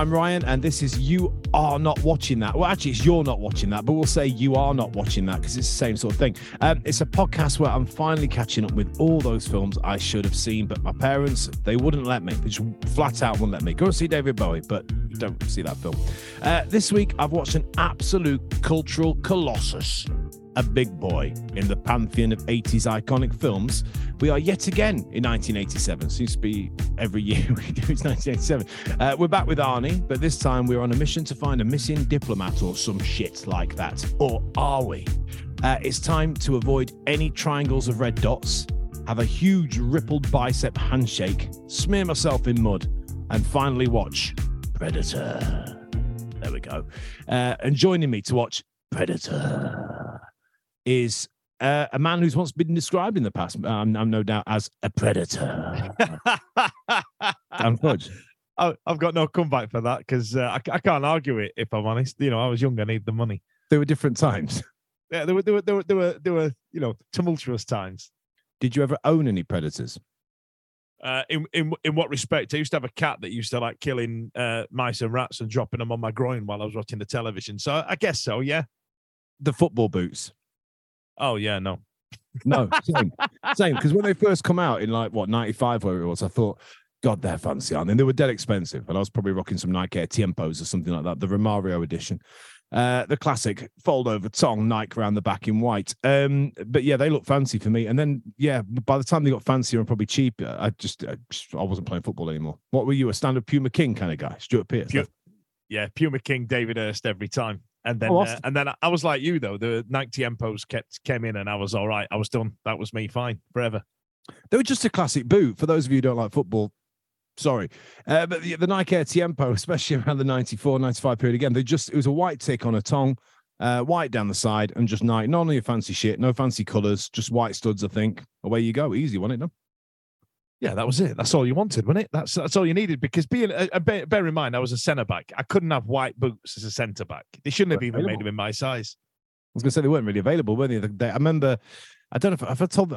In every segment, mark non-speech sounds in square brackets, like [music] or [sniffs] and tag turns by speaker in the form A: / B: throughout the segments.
A: I'm Ryan, and this is You Are Not Watching That. Well, actually, it's You're Not Watching That, but we'll say You Are Not Watching That because it's the same sort of thing. Um, it's a podcast where I'm finally catching up with all those films I should have seen, but my parents, they wouldn't let me. They just flat out wouldn't let me. Go and see David Bowie, but don't see that film. Uh, this week, I've watched an absolute cultural colossus a big boy in the pantheon of 80s iconic films. We are yet again in 1987. Seems to be every year [laughs] we do it's 1987. Uh, we're back with Arnie, but this time we're on a mission to find a missing diplomat or some shit like that. Or are we? Uh, it's time to avoid any triangles of red dots, have a huge rippled bicep handshake, smear myself in mud, and finally watch Predator. There we go. Uh, and joining me to watch Predator is uh, a man who's once been described in the past, um, I'm no doubt, as a predator. [laughs] Dan Fudge.
B: I've got no comeback for that because uh, I, I, can't argue it. If I'm honest, you know, I was young, I need the money.
A: There were different times.
B: Yeah, there were, there were, there were, there were, there were you know, tumultuous times.
A: Did you ever own any predators?
B: Uh, in in in what respect? I used to have a cat that used to like killing uh, mice and rats and dropping them on my groin while I was watching the television. So I guess so. Yeah.
A: The football boots.
B: Oh yeah, no,
A: no, [laughs] same, same. Because when they first come out in like what ninety five, where it was, I thought, God, they're fancy, aren't they? And they were dead expensive, and I was probably rocking some Nike Air Tiempos or something like that, the Romario edition. Uh, the classic fold over tongue Nike around the back in white. Um, but yeah, they look fancy for me. And then yeah, by the time they got fancier and probably cheaper, I just I, just, I wasn't playing football anymore. What were you, a standard Puma King kind of guy, Stuart Pearce?
B: Yeah, Puma King, David Hurst every time. And then, oh, uh, and then I was like you though. The Nike Tiempos kept came in, and I was all right. I was done. That was me. Fine forever.
A: They were just a classic boot. For those of you who don't like football, sorry, uh, but the, the, Nike Air Tiempo, [laughs] especially around the 94, 95 period, again, they just it was a white tick on a tongue, uh, white down the side, and just Nike. None of your fancy shit, no fancy colors, just white studs. I think away you go, easy, wasn't it? No?
B: Yeah, that was it. That's all you wanted, wasn't it? That's that's all you needed. Because being, uh, bear, bear, in mind, I was a centre back. I couldn't have white boots as a centre back. They shouldn't have even available. made them in my size.
A: I was going to say they weren't really available, were they? I remember. I don't know if, if I told.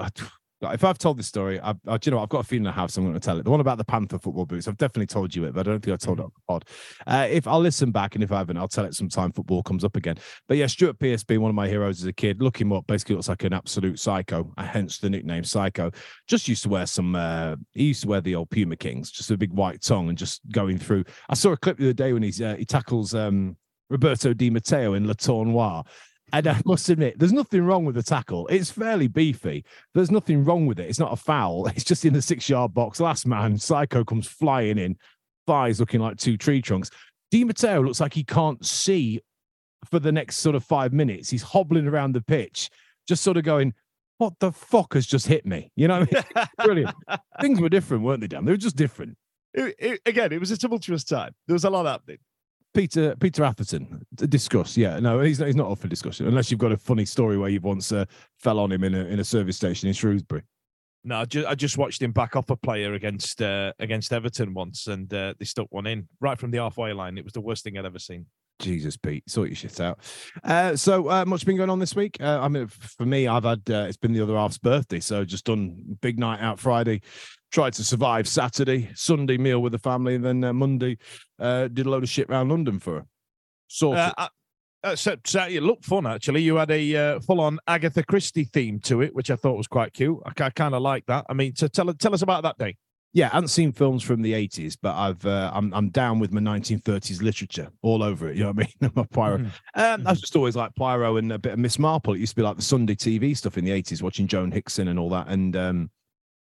A: If I've told this story, I, I, you know, I've got a feeling I have, so I'm going to tell it. The one about the Panther football boots, I've definitely told you it, but I don't think I told it on the pod. Uh, if I'll listen back, and if I haven't, I'll tell it sometime football comes up again. But yeah, Stuart Pearce being one of my heroes as a kid, look him up, basically looks like an absolute psycho, hence the nickname Psycho. Just used to wear some, uh, he used to wear the old Puma Kings, just a big white tongue and just going through. I saw a clip the other day when he's uh, he tackles um, Roberto Di Matteo in Le Tournoi and I must admit, there's nothing wrong with the tackle. It's fairly beefy. There's nothing wrong with it. It's not a foul. [laughs] It's just in the six yard box. Last man, Psycho comes flying in, thighs looking like two tree trunks. Di Matteo looks like he can't see for the next sort of five minutes. He's hobbling around the pitch, just sort of going, What the fuck has just hit me? You know, I mean? [laughs] brilliant. Things were different, weren't they, Dan? They were just different.
B: It, it, again, it was a tumultuous time. There was a lot happening.
A: Peter Peter Atherton discuss. Yeah, no, he's he's not up for discussion unless you've got a funny story where you once uh, fell on him in a in a service station in Shrewsbury.
B: No, I just, I just watched him back off a player against uh, against Everton once, and uh, they stuck one in right from the halfway line. It was the worst thing I'd ever seen.
A: Jesus, Pete, sort your shit out. Uh, so uh, much been going on this week. Uh, I mean, for me, I've had uh, it's been the other half's birthday, so just done big night out Friday, tried to survive Saturday, Sunday meal with the family, and then uh, Monday uh, did a load of shit around London for her. So, uh,
B: uh, so, so it looked fun actually. You had a uh, full-on Agatha Christie theme to it, which I thought was quite cute. I, I kind of like that. I mean, so tell tell us about that day.
A: Yeah, I haven't seen films from the eighties, but I've uh, I'm I'm down with my 1930s literature all over it. You know what I mean? [laughs] my Poirot. Mm-hmm. Um, mm-hmm. I just always like Poirot and a bit of Miss Marple. It used to be like the Sunday TV stuff in the 80s, watching Joan Hickson and all that. And um,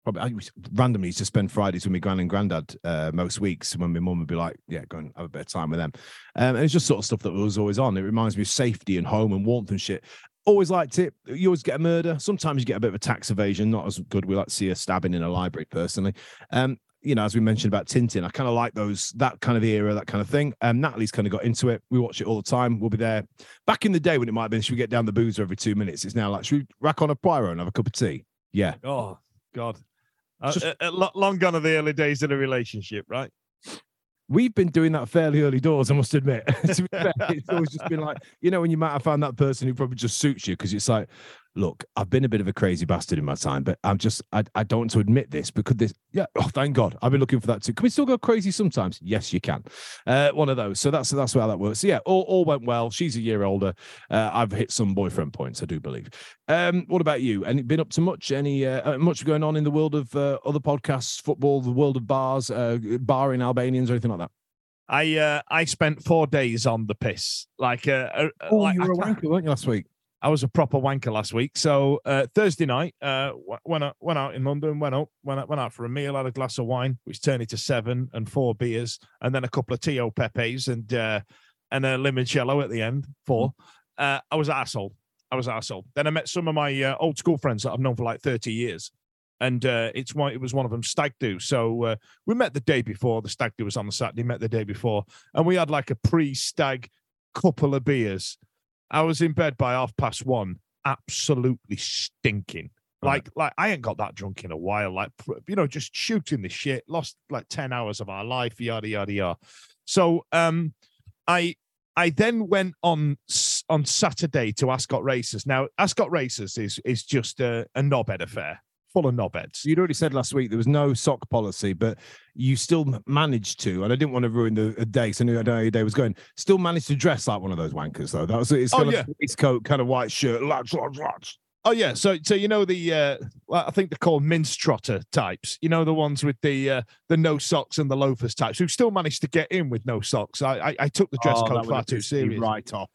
A: probably I randomly used to spend Fridays with my gran and granddad uh, most weeks when my mum would be like, "Yeah, go and have a bit of time with them." Um, and it's just sort of stuff that was always on. It reminds me of safety and home and warmth and shit. Always liked it. You always get a murder. Sometimes you get a bit of a tax evasion. Not as good. We like to see a stabbing in a library, personally. Um, you know, as we mentioned about Tintin, I kind of like those that kind of era, that kind of thing. Um, Natalie's kind of got into it. We watch it all the time. We'll be there. Back in the day when it might have been, should we get down the boozer every two minutes? It's now like, should we rack on a Poirot and have a cup of tea? Yeah.
B: Oh God. Uh, just, uh, uh, long gone are the early days of the relationship, right?
A: We've been doing that fairly early doors, I must admit. [laughs] to be [laughs] fair, it's always just been like, you know, when you might have found that person who probably just suits you because it's like, look, I've been a bit of a crazy bastard in my time, but I'm just, I, I don't want to admit this because this, yeah, oh, thank God. I've been looking for that too. Can we still go crazy sometimes? Yes, you can. Uh, one of those. So that's, that's how that works. So yeah, all, all went well. She's a year older. Uh, I've hit some boyfriend points, I do believe. Um, what about you? Any been up to much? Any, uh, uh much going on in the world of uh, other podcasts, football, the world of bars, uh, barring Albanians or anything like that?
B: I uh, I spent four days on the piss. Like,
A: oh,
B: like,
A: you were a wanker, weren't you, last week?
B: I was a proper wanker last week. So uh, Thursday night, uh, went out, went out in London, went up, went out, went out for a meal, had a glass of wine, which turned into seven and four beers, and then a couple of Tio Pepes and uh, and a limoncello at the end. Four. Mm. Uh, I was asshole. I was asshole. Then I met some of my uh, old school friends that I've known for like thirty years, and uh, it's one. It was one of them stag do. So uh, we met the day before. The stag do was on the Saturday. Met the day before, and we had like a pre-stag couple of beers I was in bed by half past one, absolutely stinking. Like, right. like I ain't got that drunk in a while. Like, you know, just shooting the shit. Lost like ten hours of our life. Yada yada yada. So, um, I I then went on on Saturday to Ascot Races. Now, Ascot Races is is just a, a knobhead affair full of knobheads.
A: You'd already said last week there was no sock policy, but you still managed to, and I didn't want to ruin the, day, so I knew I don't know how your day was going. Still managed to dress like one of those wankers, though. That was it's kind oh, yeah. waistcoat, kind of white shirt, lads, lads, lads.
B: Oh yeah, so so you know the uh, well, I think they're called mince trotter types. You know the ones with the uh, the no socks and the loafers types who still managed to get in with no socks. I I, I took the dress oh, code far too serious.
A: Right off.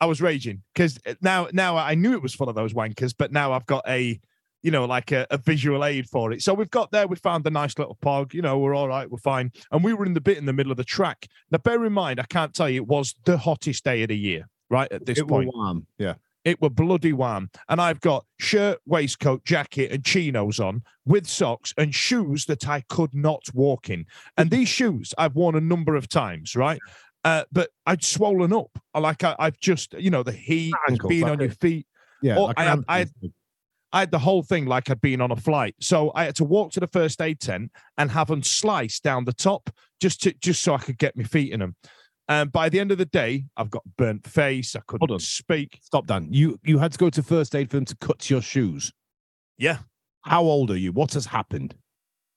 B: I was raging because now now I knew it was full of those wankers, but now I've got a you know, like a, a, visual aid for it. So we've got there, we found a nice little pog, you know, we're all right, we're fine. And we were in the bit in the middle of the track. Now, bear in mind, I can't tell you, it was the hottest day of the year, right? At this
A: it
B: point.
A: warm. Yeah.
B: It were bloody warm. And I've got shirt, waistcoat, jacket, and chinos on with socks and shoes that I could not walk in. And these shoes I've worn a number of times, right? Uh, but I'd swollen up. Like I, have just, you know, the heat, being on your feet.
A: Yeah.
B: Like I, had, I, had, I had the whole thing like I'd been on a flight. So I had to walk to the first aid tent and have them sliced down the top just to just so I could get my feet in them. And by the end of the day, I've got burnt face. I couldn't speak.
A: Stop, Dan. You you had to go to first aid for them to cut your shoes.
B: Yeah.
A: How old are you? What has happened?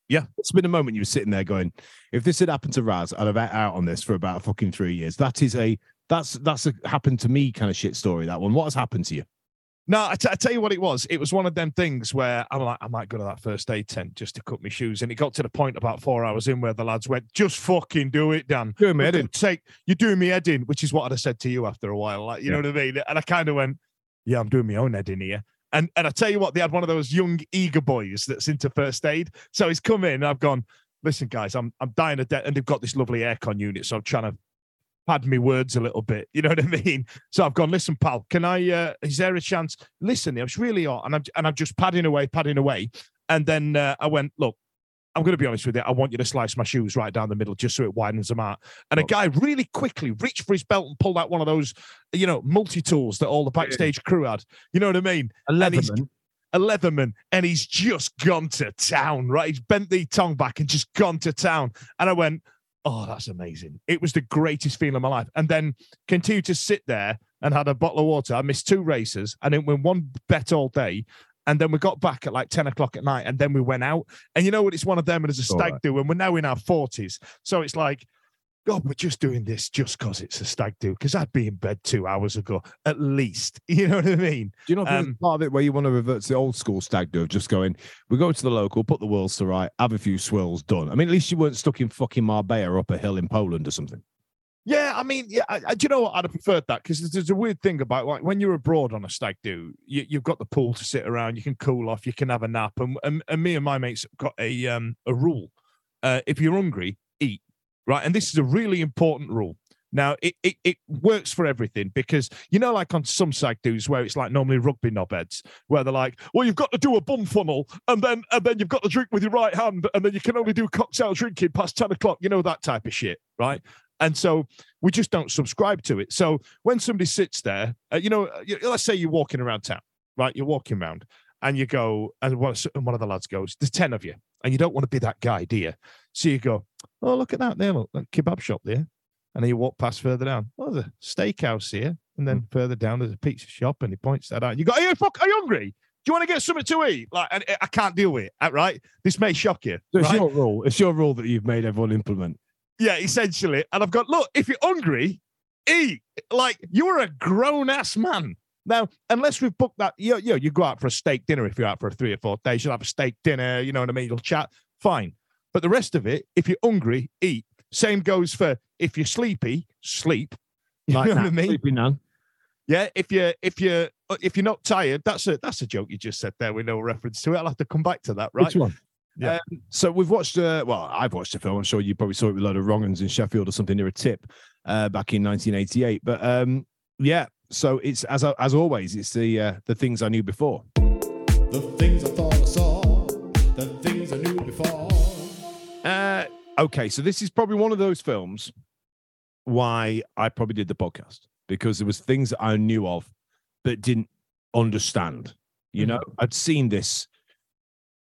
B: Yeah.
A: It's been a moment you were sitting there going, if this had happened to Raz, I'd have out on this for about fucking three years. That is a that's that's a happened to me kind of shit story. That one. What has happened to you?
B: No, I, t- I tell you what it was. It was one of them things where I'm like, I might go to that first aid tent just to cut my shoes. And it got to the point about four hours in where the lads went, just fucking do it, Dan.
A: Do me head in.
B: Take, you're doing me head in, which is what I'd have said to you after a while. Like, you yeah. know what I mean? And I kind of went, yeah, I'm doing my own head in here. And and I tell you what, they had one of those young, eager boys that's into first aid. So he's come in, I've gone, listen, guys, I'm I'm dying of death. And they've got this lovely aircon unit. So I'm trying to pad me words a little bit. You know what I mean? So I've gone, listen, pal, can I, uh, is there a chance? Listen, it was really hot. And I'm, and I'm just padding away, padding away. And then uh, I went, look, I'm going to be honest with you. I want you to slice my shoes right down the middle just so it widens them out. And a guy really quickly reached for his belt and pulled out one of those, you know, multi tools that all the backstage crew had. You know what I mean?
A: A Leatherman.
B: A Leatherman, and he's just gone to town, right? He's bent the tongue back and just gone to town. And I went, oh, that's amazing. It was the greatest feeling of my life. And then continued to sit there and had a bottle of water. I missed two races and it went one bet all day. And then we got back at like 10 o'clock at night and then we went out. And you know what? It's one of them and as a stag right. do. And we're now in our 40s. So it's like, God, we're just doing this just because it's a stag do. Because I'd be in bed two hours ago, at least. [laughs] You know what I mean?
A: Do you know um, part of it where you want to revert to the old school stag do of just going, we go to the local, put the worlds to right, have a few swills done. I mean, at least you weren't stuck in fucking Marbella up a hill in Poland or something.
B: Yeah, I mean, yeah, I, I, do you know what? I'd have preferred that because there's, there's, a weird thing about like when you're abroad on a stag do, you, have got the pool to sit around, you can cool off, you can have a nap, and, and, and me and my mates got a um a rule: uh, if you're hungry, eat right? And this is a really important rule. Now, it, it, it works for everything because, you know, like on some side dudes where it's like normally rugby knobheads, where they're like, well, you've got to do a bum funnel and then and then you've got to drink with your right hand and then you can only do cocktail drinking past 10 o'clock, you know, that type of shit, right? And so we just don't subscribe to it. So when somebody sits there, uh, you know, uh, let's say you're walking around town, right? You're walking around and you go, and one, one of the lads goes, there's 10 of you, and you don't want to be that guy, do you? So you go, oh, look at that there, look, that kebab shop there. And then you walk past further down. Oh, there's a steakhouse here. And then mm. further down, there's a pizza shop, and he points that out. You go, "Are you fuck? Are you hungry? Do you want to get something to eat?" Like, and eh, I can't deal with it. Right? This may shock you.
A: So it's
B: right?
A: your rule. It's your rule that you've made everyone implement.
B: Yeah, essentially. And I've got, look, if you're hungry, eat. Like you're a grown ass man. Now, unless we've booked that, you, you, you go out for a steak dinner if you're out for three or four days, you'll have a steak dinner, you know what I mean? You'll chat, fine. But the rest of it, if you're hungry, eat. Same goes for if you're sleepy, sleep. You
A: Like
B: know what I mean?
A: sleepy nan.
B: Yeah, if you're if you're if you're not tired, that's a that's a joke you just said there with no reference to it. I'll have to come back to that, right?
A: Which one?
B: Yeah.
A: Um, so we've watched. Uh, well, I've watched the film. I'm sure you probably saw it with a load of wrong'uns in Sheffield or something near a tip uh, back in 1988. But um, yeah, so it's as as always, it's the uh, the things I knew before.
C: The things I thought I saw, the things I knew before.
A: Uh, okay, so this is probably one of those films why I probably did the podcast because there was things that I knew of but didn't understand. You know, I'd seen this.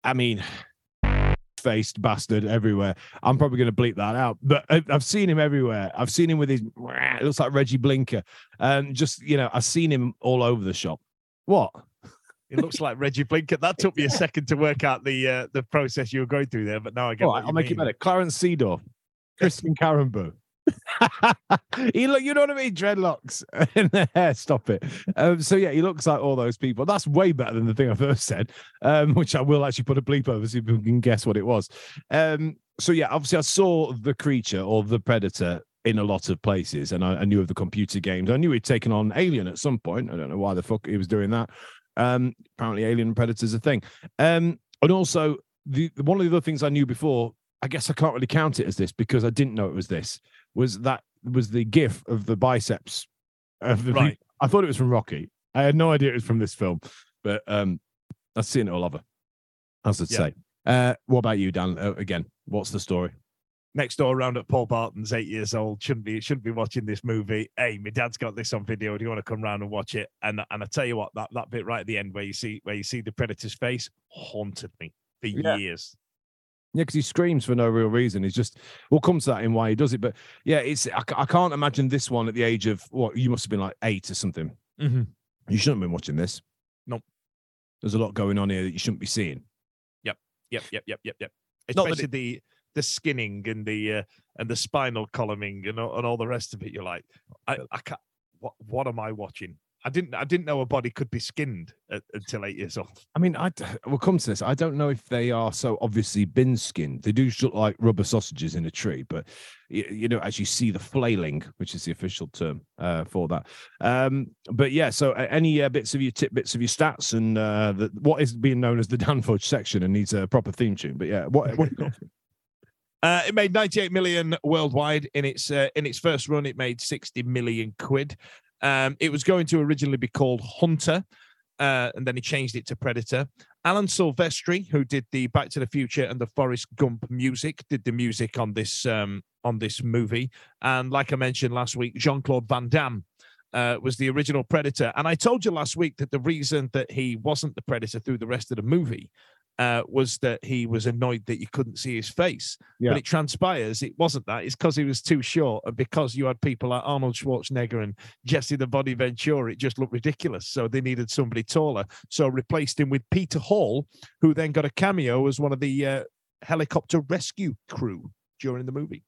A: I mean, faced bastard everywhere. I'm probably going to bleep that out, but I've seen him everywhere. I've seen him with his. It looks like Regi Blinker, and just you know, I've seen him all over the shop. What?
B: It looks like Regi Blinker. That took me a second to work out the uh, the process you were going through there, but now I get.
A: All right, I'll make it better. Clarence Seedorf, Christian Karembeu. [laughs] he look, you know what I mean? Dreadlocks [laughs] in the hair. Stop it. Um, so yeah, he looks like all those people. That's way better than the thing I first said, um, which I will actually put a bleep over so people can guess what it was. Um, so yeah, obviously I saw the creature or the predator in a lot of places, and I, I knew of the computer games. I knew he'd taken on Alien at some point. I don't know why the fuck he was doing that. Um, apparently, Alien Predator's a thing. Um, and also the one of the other things I knew before. I guess I can't really count it as this because I didn't know it was this. Was that was the gif of the biceps of the
B: Right.
A: I thought it was from Rocky. I had no idea it was from this film, but um, I've seen it all over. As I'd
B: Yeah.
A: say. Uh, what about you, Dan? Uh, again, what's the story?
B: next door round at Paul Barton's eight years old. Shouldn't be shouldn't be watching this movie. Hey, my dad's got this on video. Do you want to come round and watch it? And and I tell you what, that that bit right at the end where you see where you see the predator's face haunted me for
A: Yeah.
B: years.
A: Yeah, because he screams for no real reason. He's just we'll come to that in why he does it. But yeah, it's I, I can't imagine this one at the age of what you must have been like eight or something.
B: Mm-hmm.
A: You shouldn't have been watching this.
B: Nope.
A: There's a lot going on here that you shouldn't be seeing.
B: Yep, yep, yep, yep, yep.
A: Not that
B: Especially the the skinning and the uh, and the spinal columning and all, and all the rest of it. You're like, I, I can't. What what am I watching? I didn't I didn't know a body could be skinned at, until eight years old.
A: I mean, I we'll come to this. I don't know if they are so obviously bin skinned. They do look like rubber sausages in a tree, but you, you know, as you see the flailing, which is the official term uh, for that. Um, but yeah, so uh, any uh, bits of your tidbits of your stats and uh, the, what is being known as the Dan Fudge section and needs a proper theme tune. But yeah, what, what [laughs]
B: Uh, it made 98 million worldwide in its uh, in its first run. It made 60 million quid. Um, it was going to originally be called Hunter, uh, and then he changed it to Predator. Alan Silvestri, who did the Back to the Future and the Forrest Gump music, did the music on this um, on this movie. And like I mentioned last week, Jean Claude Van Damme uh, was the original Predator. And I told you last week that the reason that he wasn't the Predator through the rest of the movie uh, was that he was annoyed that you couldn't see his face.
A: Yeah.
B: But it transpires it wasn't that. It's because he was too short, and because you had people like Arnold Schwarzenegger and Jesse the Body Ventura, it just looked ridiculous. So they needed somebody taller. So replaced him with Peter Hall, who then got a cameo as one of the uh, helicopter rescue crew during the movie.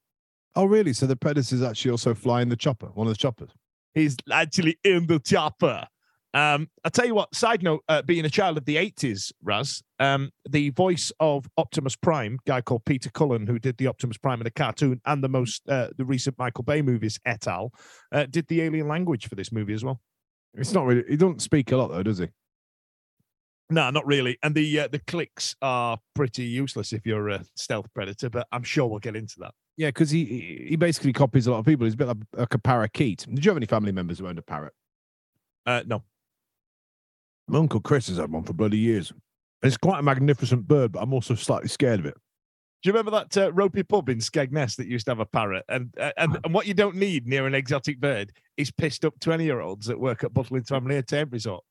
A: oh, really? So the Predator's actually also flying the chopper, one of the choppers.
B: He's actually in the chopper. Um, I tell you what. Side note: uh, being a child of the '80s, Raz, um, the voice of Optimus Prime, guy called Peter Cullen, who did the Optimus Prime in the cartoon and the most uh, the recent Michael Bay movies, et al., uh, did the alien language for this movie as well.
A: It's not really. He doesn't speak a lot though, does he?
B: No, not really. And the uh, the clicks are pretty useless if you're a stealth predator. But I'm sure we'll get into that.
A: Yeah, because he he- he basically copies a lot of people. He's a bit like, like a parakeet. Did you have any family members who owned a parrot?
B: Uh, no,
A: My uncle Chris has had one for bloody years. It's quite a magnificent bird, but I'm also slightly scared of it.
B: Do you remember that uh, ropey pub in Skegness that used to have a parrot? And, uh, and and what you don't need near an exotic bird is pissed up twenty year olds that work at Butlins Family Entertainment Resort.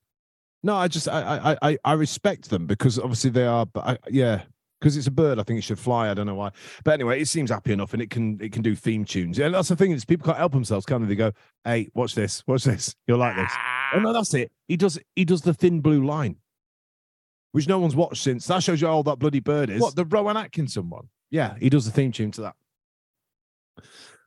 A: No, I just I I I, I respect them because obviously they are. But I, yeah, because it's a bird. I think it should fly. I don't know why, but anyway, it seems happy enough, and it can it can do theme tunes. And that's the thing is people can't help themselves, can they? They go, "Hey, watch this, watch this. You'll like this." Oh no, that's it. He does he does the thin blue line, which no one's watched since. That shows you how old that bloody bird is.
B: What the Rowan Atkinson one?
A: Yeah, he does the theme tune to that.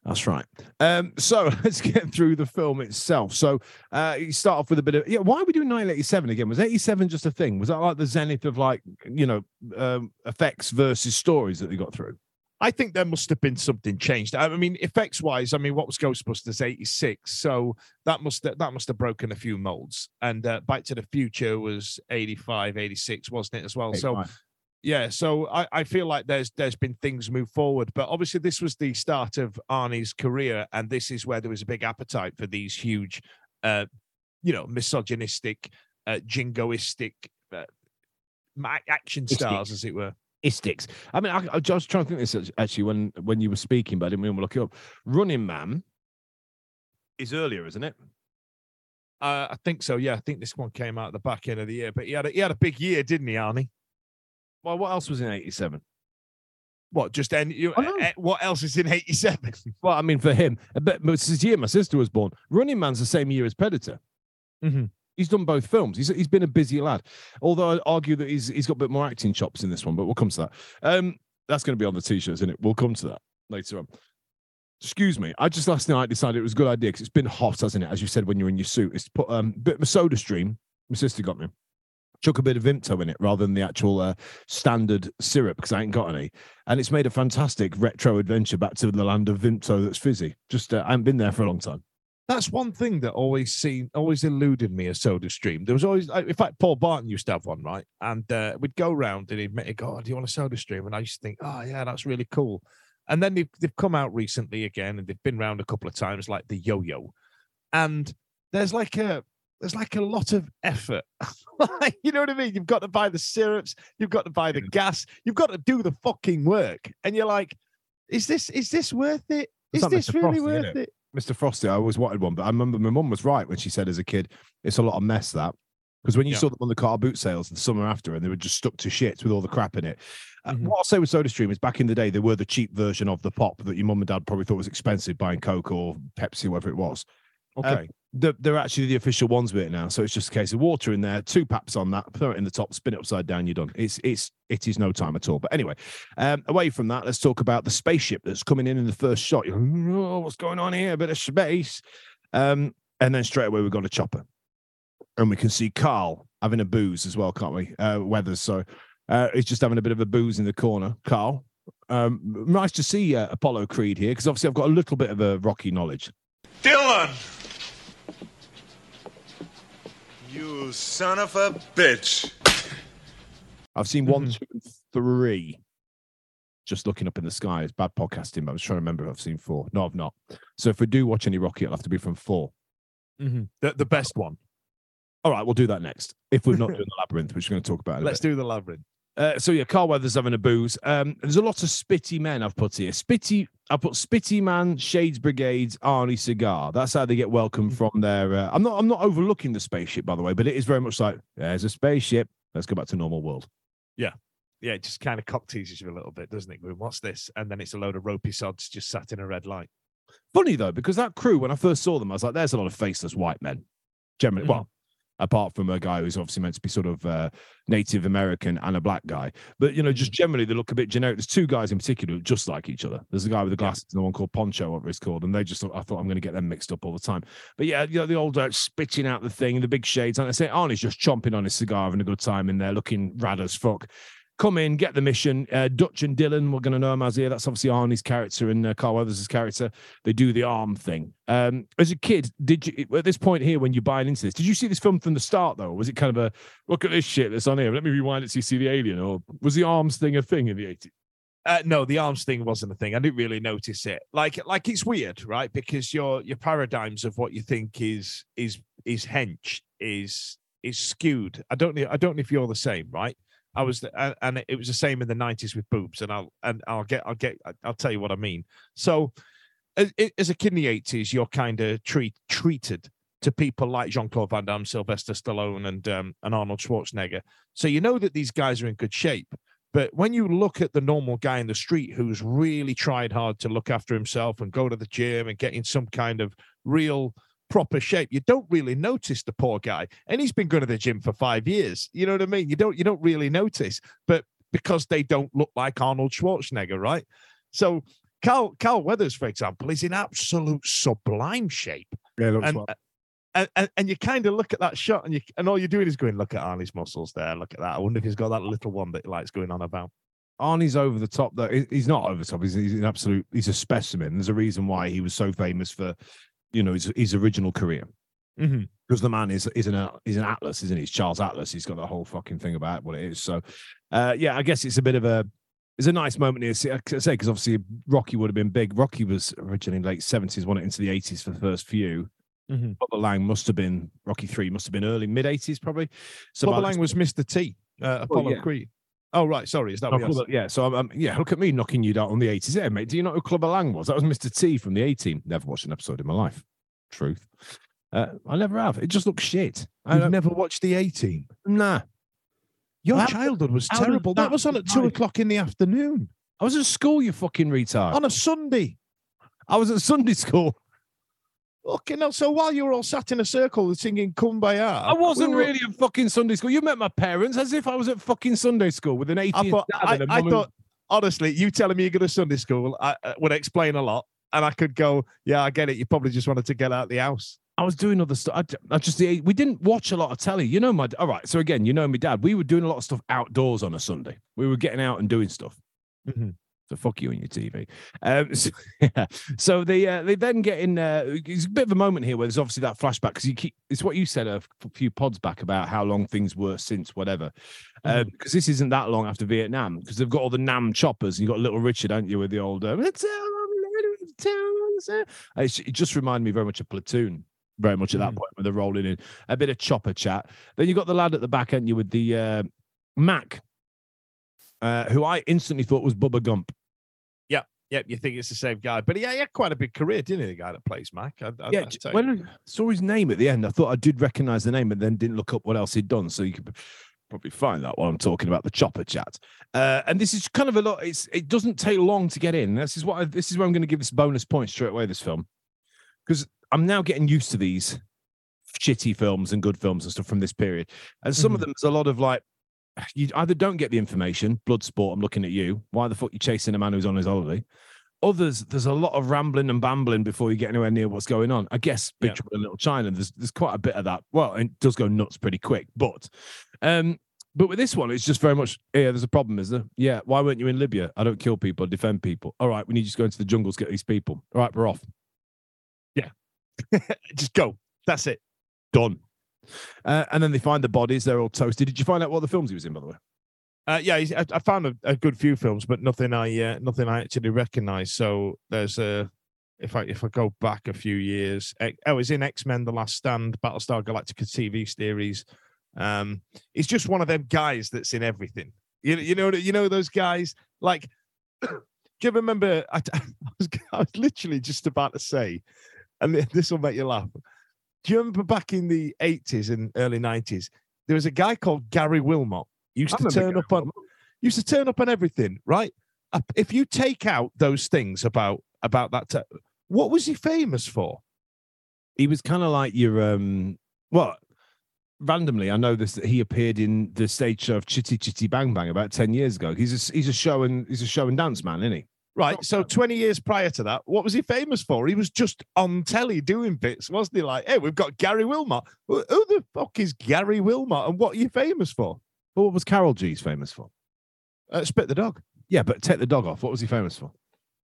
A: That's right. Um, so [laughs] let's get through the film itself. So uh, you start off with a bit of yeah. Why are we doing 1987 again? Was 87 just a thing? Was that like the zenith of like you know um, effects versus stories that they got through?
B: I think there must have been something changed. I mean, effects wise, I mean, what was Ghostbusters 86? So that must have, that must have broken a few molds. And uh, Back to the Future was 85, 86, wasn't it as well? So yeah, so I, I feel like there's there's been things move forward, but obviously this was the start of Arnie's career, and this is where there was a big appetite for these huge, uh, you know, misogynistic, uh, jingoistic uh, action stars, as it were.
A: Istics. I mean, I, I was trying to think this actually when when you were speaking, but I didn't to look it up. Running Man is earlier, isn't it?
B: Uh, I think so. Yeah, I think this one came out at the back end of the year, but he had a, he had a big year, didn't he, Arnie?
A: Well, what else was in '87?
B: What just any? You,
A: know.
B: eh, what else is in '87? [laughs]
A: Well, I mean, for him, but, but it's his year my sister was born. Running Man's the same year as Predator.
B: Mhm.
A: He's done both films. He's he's been a busy lad. Although I'd argue that he's he's got a bit more acting chops in this one, but we'll come to that. Um, that's going to be on the t-shirts, isn't it? We'll come to that later on. Excuse me. I just last night decided it was a good idea because it's been hot, hasn't it? As you said when you're in your suit, is to put um, a bit of a soda stream. My sister got me. Chuck a bit of Vimto in it rather than the actual uh, standard syrup because I ain't got any. And it's made a fantastic retro adventure back to the land of Vimto that's fizzy. Just uh, I haven't been there for a long time.
B: That's one thing that always seemed always eluded me a soda stream. There was always, in fact, Paul Barton used to have one, right? And uh, we'd go round and he'd make go, oh, "Do you want a soda stream?" And I used to think, "Oh yeah, that's really cool." And then they've they've come out recently again, and they've been round a couple of times, like the yo-yo. And there's like a there's like a lot of effort. [laughs] You know what I mean? You've got to buy the syrups, you've got to buy the gas, you've got to do the fucking work, and you're like, "Is this is this worth it? Is
A: It's
B: this really
A: Frosty,
B: worth
A: innit?
B: it?"
A: Mr. Frosty, I always wanted one, but I remember my mum was right when she said as a kid, it's a lot of mess that. Because when you
B: Yeah.
A: saw them on the car boot sales the summer after and they were just stuck to shit with all the crap in it. Uh,
B: Mhm.
A: What I'll say with Soda Stream is back in the day, they were the cheap version of the pop that your mum and dad probably thought was expensive buying Coke or Pepsi, whatever it was.
B: Okay.
A: They're, they're actually the official ones with it now. So it's just a case of water in there, two paps on that, throw it in the top, spin it upside down, you're done. It's it's it is no time at all. But anyway, um, away from that, let's talk about the spaceship that's coming in in the first shot. You're oh, what's going on here? A bit of space. Um, and then straight away we've got a chopper. And we can see Carl having a booze as well, can't we? Uh, Weathers. So uh, he's just having a bit of a booze in the corner. Carl. Um, nice to see uh, Apollo Creed here because obviously I've got a little bit of a Rocky knowledge.
D: Dillon! You son of a bitch.
A: I've seen one, two, and three. Just looking up in the sky. It's bad podcasting, but I was trying to remember if I've seen four. No, I've not. So if we do watch any Rocky, it'll have to be from four.
B: Mhm. The the best one.
A: All right, we'll do that next. If we're not doing the labyrinth, which we're going to talk about.
B: Let's
A: bit.
B: do the labyrinth.
A: Uh, so yeah, Carl Weathers having a booze. Um, there's a lot of spitty men I've put here. Spitty, I put Spitty Man, Shades Brigades, Arnie Cigar. That's how they get welcome from their. Uh, I'm not. I'm not overlooking the spaceship, by the way, but it is very much like there's a spaceship. Let's go back to normal world.
B: Yeah, yeah. it just kind of cock teases you a little bit, doesn't it? Going, what's this? And then it's a load of ropey sods just sat in a red light.
A: Funny though, because that crew, when I first saw them, I was like, "There's a lot of faceless white men." Generally,
B: Mhm.
A: well, apart from a guy who's obviously meant to be sort of uh, Native American and a black guy, but you know, just generally they look a bit generic. There's two guys in particular who look just like each other. There's a guy with the glasses and the one called Poncho, whatever it's called, and they just thought, I thought I'm going to get them mixed up all the time. But yeah, you know, the old uh, spitting out the thing, the big shades, and I say Arnie's just chomping on his cigar, having a good time in there, looking rad as fuck. Come in, get the mission. Uh, Dutch and Dillon, we're going to know him as here. That's obviously Arnie's character and uh, Carl Weathers' character. They do the arm thing. Um, as a kid, did you at this point here when you're buying into this, did you see this film from the start though? Was it kind of a look at this shit that's on here? Let me rewind it so you see the alien, or was the arms thing a thing in the 80s?
B: Uh, no, the arms thing wasn't a thing. I didn't really notice it. Like, like it's weird, right? Because your your paradigms of what you think is is is hench is is skewed. I don't know. I don't know if you're the same, right? I was, and- it was the same in the '90s with boobs, and I'll and I'll get I'll get I'll tell you what I mean. So, as, as a kid in the '80s, you're kind of treat treated to people like Jean Claude Van Damme, Sylvester Stallone, and um, and Arnold Schwarzenegger. So you know that these guys are in good shape. But when you look at the normal guy in the street who's really tried hard to look after himself and go to the gym and get in some kind of real proper shape, you don't really notice the poor guy. And he's been going to the gym for five years. You know what I mean? You don't you don't really notice, but because they don't look like Arnold Schwarzenegger, right? So Carl Carl Weathers, for example, is in absolute sublime shape.
A: Yeah, looks
B: And, uh, and, and, and you kind of look at that shot and you and all you're doing is going, look at Arnie's muscles there, look at that. I wonder if he's got that little one that he likes going on about.
A: Arnie's over the top though. He's not over the top. He's, he's an absolute. He's a specimen. There's a reason why he was so famous for, you know, his, his original career.
B: Mm-hmm.
A: Because the man is is an he's an Atlas, isn't he? He's Charles Atlas. He's got the whole fucking thing about what it is. So, uh, yeah, I guess it's a bit of a. It's a nice moment here. See, I say because obviously Rocky would have been big. Rocky was originally late seventies, went into the eighties for the first few.
B: Mm-hmm.
A: Bubba Lang must have been Rocky three, must have been early mid eighties probably. So
B: Bubba Lang was Mr. T, uh, Apollo
A: yeah.
B: Creed. Oh, right. Sorry. Is that what you're
A: Clubber- yeah, so I'm, yeah, look at me knocking you down on the 80s. Yeah, mate. Do you know who Clubber Lang was? That was Mr. T from the A Team. Never watched an episode in my life. Truth. Uh, I never have. It just looks shit. I
B: You've never watched the A Team?
A: nah.
B: Your childhood was terrible. That
A: that
B: was on at two o'clock in the afternoon
A: I was at school, you fucking retard.
B: on a Sunday.
A: I was at Sunday school.
B: Okay, no. So while you were all sat in a circle singing "Kumbaya,"
A: I wasn't
B: we were-
A: really at fucking Sunday school. You met my parents as if I was at fucking Sunday school with an 80
B: I thought, I, I thought, honestly, you telling me you go to Sunday school I, uh, would explain a lot, and I could go, "Yeah, I get it. You probably just wanted to get out the house."
A: I was doing other stuff. I just we didn't watch a lot of telly. You know my all right. So again, you know my dad. We were doing a lot of stuff outdoors on a Sunday. We were getting out and doing stuff.
B: Mhm.
A: So fuck you and your TV. Um, [laughs] so, yeah. so they uh, they then get in. Uh, it's a bit of a moment here where there's obviously that flashback because you keep. It's what you said a few pods back about how long things were since whatever. Uh, because this isn't that long after Vietnam because they've got all the Nam choppers. And you got Little Richard, haven't you, with the old. Um, "It's it's it just reminded me very much of Platoon. Very much at that
B: Mhm.
A: point when they're rolling in a bit of chopper chat. Then you got the lad at the back, haven't you, with the uh, Mac, uh, who I instantly thought was Bubba Gump.
B: Yep, yep. you think it's the same guy, but yeah, he had quite a big career, didn't he? The guy that plays Mac. I, I,
A: yeah, j- when I saw his name at the end, I thought I did recognize the name, and then didn't look up what else he'd done. So you could probably find that while I'm talking about the chopper chat. Uh, and this is kind of a lot. It's it doesn't take long to get in. This is what I, this is where I'm going to give this bonus point straight away. This film because I'm now getting used to these shitty films and good films and stuff from this period. And some of them, there's a lot of like. [sighs] You either don't get the information, Bloodsport. I'm looking at you. Why the fuck you chasing a man who's on his holiday? Others, there's a lot of rambling and bambling before you get anywhere near what's going on. I guess Big
B: Yeah.
A: Trouble in Little China, there's there's quite a bit of that. Well, it does go nuts pretty quick, but um, but with this one, it's just very much yeah. There's a problem, is there? Yeah. Why weren't you in Libya? I don't kill people, I defend people. All right, we need you to go into the jungles, get these people. All right, we're off.
B: Yeah, [laughs] just go. That's it.
A: Done. Uh, and then they find the bodies. They're all toasted. Did you find out what the films he was in, by the way?
B: Uh, yeah, I, I found a, a good few films, but nothing I uh, nothing I actually recognise. So there's a if I if I go back a few years, oh, he's in X Men: The Last Stand, Battlestar Galactica TV series. Um, he's just one of them guys that's in everything. You you know you know those guys like. [coughs] do you remember? I, [laughs] I was I was literally just about to say, and [laughs] this will make you laugh. Do you remember back in the eighties and early nineties? There was a guy called Gary Wilmot. Used to turn
A: Gary
B: up on used to turn up on everything, right? Uh, If you take out those things about about that, what was he famous for?
A: He was kind of like your um. Well, randomly, I know this that he appeared in the stage show of Chitty Chitty Bang Bang about ten years ago. He's a he's a show and he's a show and dance man, isn't he?
B: Right.
A: Not
B: So
A: bad.
B: 20 years prior to that, what was he famous for? He was just on telly doing bits, wasn't he? Like, hey, we've got Gary Wilmot. Who who the fuck is Gary Wilmot and what are you famous for?
A: But what was Carolgees famous for?
B: Uh, spit the dog.
A: Yeah, but take the dog off. What was he famous for?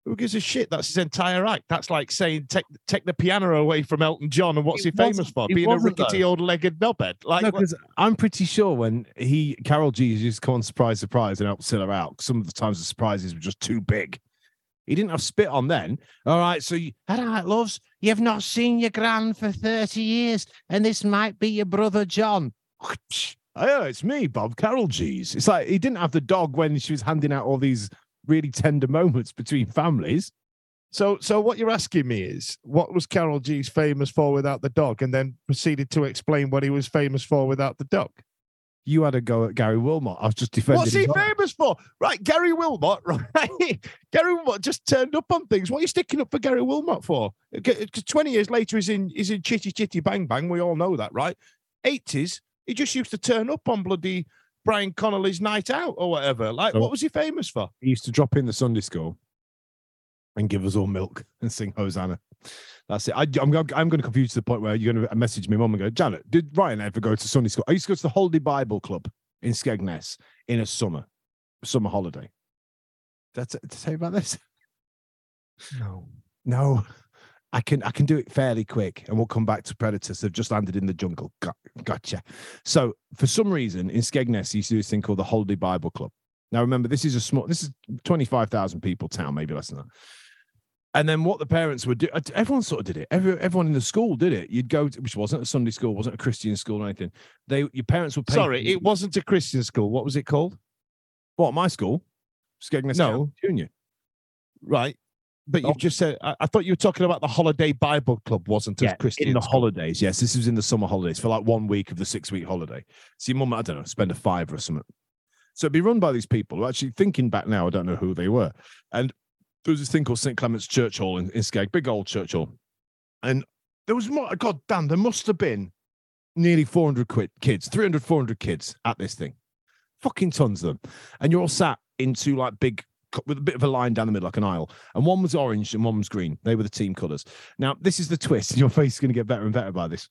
B: Who gives a shit? That's his entire act. That's like saying take take the piano away from Elton John, and what's
A: It
B: he famous for? Being a
A: wasn't, though.
B: rickety old legged knobhead. Like,
A: No,
B: what-
A: I'm pretty sure when he Carol G used to come on surprise, surprise and help Cilla out. Some of the times the surprises were just too big. He didn't have spit on then. All right, so you, all right, loves, you've not seen your gran for thirty years, and this might be your brother John. [laughs] Oh, it's me, Bob Carolgees. It's like he didn't have the dog when she was handing out all these really tender moments between families.
B: So, so what you're asking me is, what was Carolgees famous for without the dog, and then proceeded to explain what he was famous for without the dog.
A: You had a go at Gary Wilmot. I was just defending.
B: What's he famous for? Right, Gary Wilmot, [laughs] right? Gary Wilmot just turned up on things. What are you sticking up for Gary Wilmot for? Because uh, 20 years later, he's in he's in Chitty Chitty Bang Bang. We all know that, right? 80s, he just used to turn up on bloody Brian Connolly's night out or whatever. Like,
A: Oh.
B: what was he famous for?
A: He used to drop in the Sunday school and give us all milk [laughs] and sing Hosanna. That's it. I, I'm, go- I'm going to confuse you to the point where you're going to message me mum and go, Janet, did Ryan ever go to Sunday school? I used to go to the Holy Bible Club in Skegness in a summer, summer holiday. That's it to say about this.
B: No.
A: No, I can I can do it fairly quick, and we'll come back to predators. They've just landed in the jungle. Gotcha. So for some reason, in Skegness, you used to do this thing called the Holiday Bible Club. Now remember, this is a small. This is twenty five thousand people town, maybe less than that. And then what the parents would do, uh, everyone sort of did it. Every, everyone in the school did it. You'd go, to, which wasn't a Sunday school, wasn't a Christian school or anything. They, your parents would pay.
B: Sorry, it wasn't a Christian school. What was it called?
A: what my school, Skegness
B: No.
A: Junior.
B: Right. But
A: Oh.
B: you've just said, I, I thought you were talking about the Holiday Bible Club, wasn't a Christian
A: in the
B: school.
A: holidays. Yes, this was in the summer holidays for like one week of the six week holiday. So your mum, I don't know, spend a five or something. So it'd be run by these people who actually thinking back now, I don't know who they were. And there was this thing called St. Clement's Church Hall in, in Skeg, big old church hall. And there was more, God damn, there must have been nearly 400 quid, kids, 300, 400 kids at this thing. Fucking tons of them. And you're all sat into like big, with a bit of a line down the middle, like an aisle. And one was orange and one was green. They were the team colours. Now, this is the twist. [laughs] And your face is going to get better and better by this.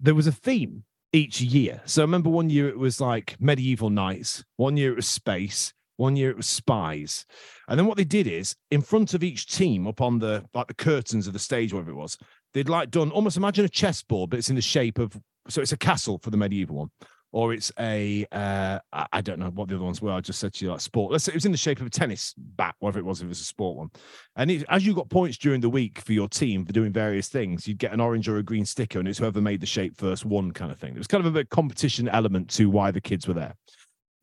A: There was a theme each year. So I remember one year it was like medieval knights, one year it was space, one year it was spies. And then what they did is in front of each team up on the like the curtains of the stage, whatever it was, they'd like done almost imagine a chessboard, but it's in the shape of so it's a castle for the medieval one. Or it's a uh, I don't know what the other ones were. I just said to you like sport. Let's say it was in the shape of a tennis bat, whatever it was, if it was a sport one. And it, as you got points during the week for your team for doing various things, you'd get an orange or a green sticker, and it's whoever made the shape first won kind of thing. It was kind of a competition element to why the kids were there.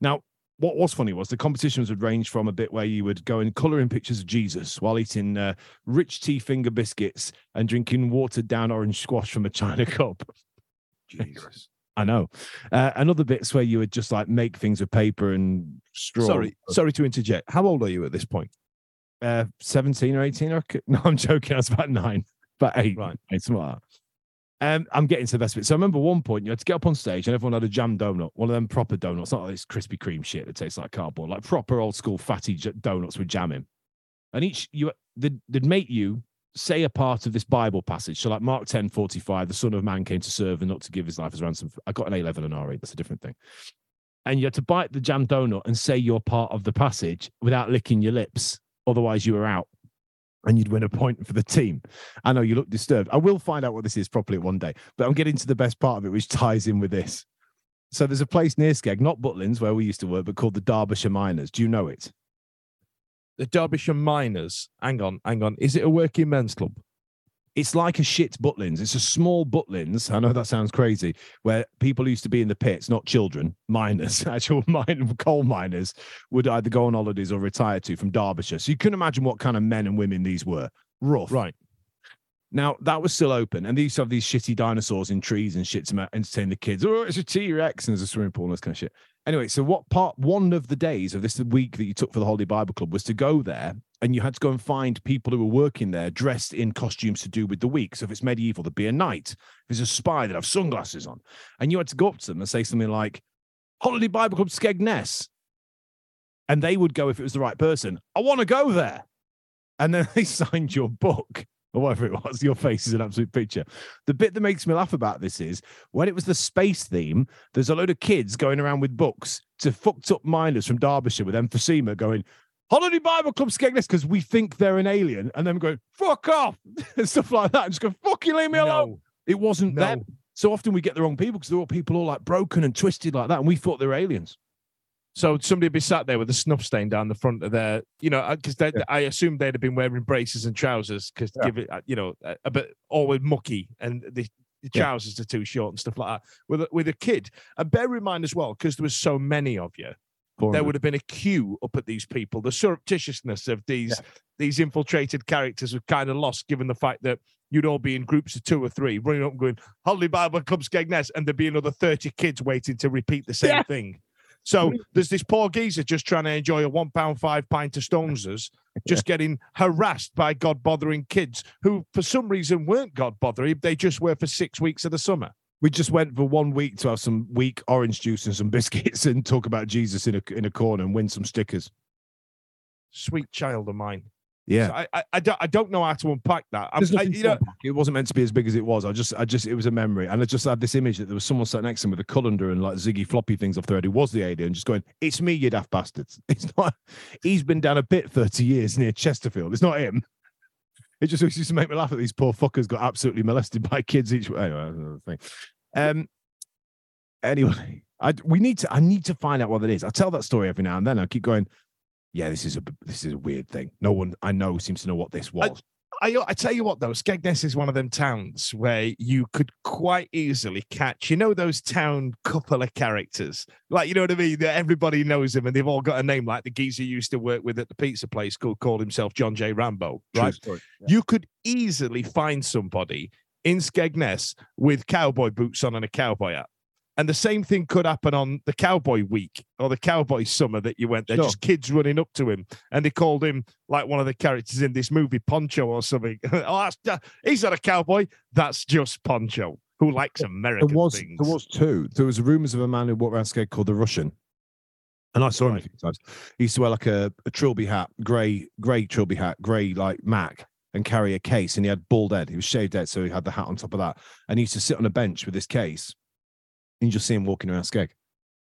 A: Now, what was funny was the competitions would range from a bit where you would go and colour in pictures of Jesus while eating uh, rich tea finger biscuits and drinking watered down orange squash from a china [laughs] cup.
B: Jesus. [laughs]
A: I know. Uh, and other bits where you would just like make things with paper and straw.
B: Sorry, sorry to interject. How old are you at this point?
A: uh, 17 or 18 or [laughs] no i'm joking i was about nine about eight
B: Right.
A: something like. Um i'm getting to the best bit so i remember one point you had to get up on stage and everyone had a jam donut one of them proper donuts not like this krispy kreme shit that tastes like cardboard like proper old school fatty donuts with jam in. And each you they'd, they'd make you say a part of this bible passage. So like mark 10 45 the son of man came to serve and not to give his life as ransom. I got an a level and r8 that's a different thing. And you had to bite the jam donut and say your part of the passage without licking your lips. Otherwise, you were out and you'd win a point for the team. I know you look disturbed. I will find out what this is properly one day, but I'm getting to the best part of it, which ties in with this. So there's a place near Skeg, not Butlins, where we used to work, but called the Derbyshire Miners. Do you know it?
B: The Derbyshire Miners. Hang on, hang on. Is it a working men's club?
A: It's like a shit Butlins. It's a small Butlins. I know that sounds crazy, where people used to be in the pits, not children, miners, [laughs] actual mine, coal miners, would either go on holidays or retire to from Derbyshire. So you can imagine what kind of men and women these were. Rough.
B: Right.
A: Now that was still open, and they used to have these shitty dinosaurs in trees and shit to entertain the kids. Oh, it's a T Rex, and there's a swimming pool and this kind of shit. Anyway, so what part one of the days of this week that you took for the Holiday Bible Club was to go there, and you had to go and find people who were working there dressed in costumes to do with the week. So if it's medieval, there'd be a knight. If it's a spy, they'd have sunglasses on, and you had to go up to them and say something like, "Holiday Bible Club Skegness," and they would go if it was the right person. I want to go there, and then [laughs] they signed your book or whatever it was. [laughs] Your face is an absolute picture. The bit that makes me laugh about this is when it was the space theme, there's a load of kids going around with books to fucked up miners from Derbyshire with emphysema going, Holiday Bible Club Skegness, because we think they're an alien, and them going, fuck off, [laughs] and stuff like that. And just go, fuck you, leave me alone. It wasn't
B: No.
A: them. So often we get the wrong people because they're all people all like broken and twisted like that, and we thought they were aliens.
B: So somebody would be sat there with a snuff stain down the front of their, you know, because they, I assume they'd have been wearing braces and trousers because
A: Yeah.
B: give it, uh, you know, a, a bit always mucky and the, the
A: Yeah.
B: trousers are too short and stuff like that. With a, with a kid, and bear in mind as well, because there was so many of you, there would have been a queue up at these people. The surreptitiousness of these these infiltrated characters were kind of lost, given the fact that you'd all be in groups of two or three, running up and going, Holy Bible Club Skegness, and there'd be another 30 kids waiting to repeat the same
A: Yeah.
B: thing. So mm. there's this poor geezer just trying to enjoy a one pound five pint of Stonesers, just getting harassed by God bothering kids who, for some reason, weren't God bothering. They just were for six weeks of the summer.
A: We just went for one week to have some weak orange juice and some [laughs] biscuits and talk about Jesus in a in a corner and win some stickers.
B: Sweet child of mine.
A: Yeah.
B: So I, I, I don't, I don't know how to unpack that. I'm, I, you know,
A: it wasn't meant to be as big as it was. I just, I just, it was a memory, and I just had this image that there was someone sat next to him with a colander and like Ziggy floppy things off the head. Who was the alien? Just going, "It's me, you daft bastards." [laughs] It's not. He's been down a bit thirty years near Chesterfield. It's not him. It just used to make me laugh at these poor fuckers got absolutely molested by kids each. Anyway, that's another thing. Um. Anyway, I we need to. I need to find out what it is. I tell that story every now and then. I keep going. Yeah, this is a this is a weird thing. No one I know seems to know what this was.
B: I, I tell you what though, Skegness is one of them towns where you could quite easily catch, you know, those town couple of characters, like you know what I mean. That everybody knows them, and they've all got a name. Like the geezer used to work with at the pizza place, called called himself John J. Rambo, right?
A: Yeah.
B: You could easily find somebody in Skegness with cowboy boots on and a cowboy hat. And the same thing could happen on the cowboy week or the cowboy summer that you went there.
A: Sure.
B: Just kids running up to him, and they called him like one of the characters in this movie, Poncho or something. [laughs] oh, that's, that- he's not a cowboy. That's just Poncho who likes American
A: there was
B: things.
A: there was two. There was rumors of a man who walked around scared called the Russian, and I saw him a few times. He used to wear like a, a trilby hat, grey grey trilby hat, grey like Mac, and carry a case. And he had bald head. He was shaved head, so he had the hat on top of that. And he used to sit on a bench with this case, and you just see him walking around Skeg.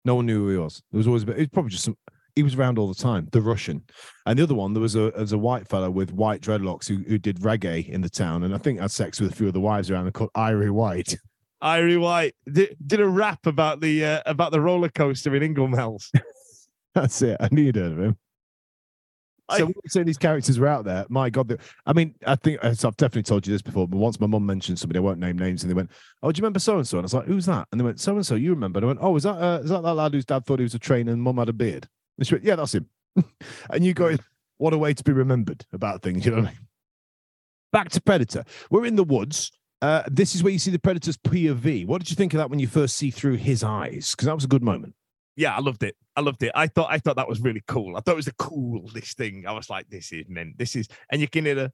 A: No one knew who he was. There was always. It was probably just some. He was around all the time. The Russian, and the other one there was a there was a white fellow with white dreadlocks who who did reggae in the town, and I think had sex with a few of the wives around. And called Irie White. [laughs]
B: Irie White did, did a rap about the uh, about the roller coaster in Ingoldmells.
A: That's it. I knew you'd heard of him.
B: I-
A: So saying these characters were out there, my God, they- I mean, I think as I've definitely told you this before, but once my mum mentioned somebody, I won't name names, and they went, "Oh, do you remember so and so?" And I was like, "Who's that?" And they went, "So and so, you remember?" And I went, "Oh, is that uh, is that that lad whose dad thought he was a trainer and mum had a beard?" And she went, "Yeah, that's him." [laughs] and you go, "What a way to be remembered about things," you know what I mean? Back to Predator. We're in the woods. Uh, this is where you see the Predator's POV. What did you think of that when you first see through his eyes? Because that was a good moment.
B: Yeah, I loved it. I loved it. I thought I thought that was really cool. I thought it was the coolest thing. I was like, this is meant. This is, and you can hear the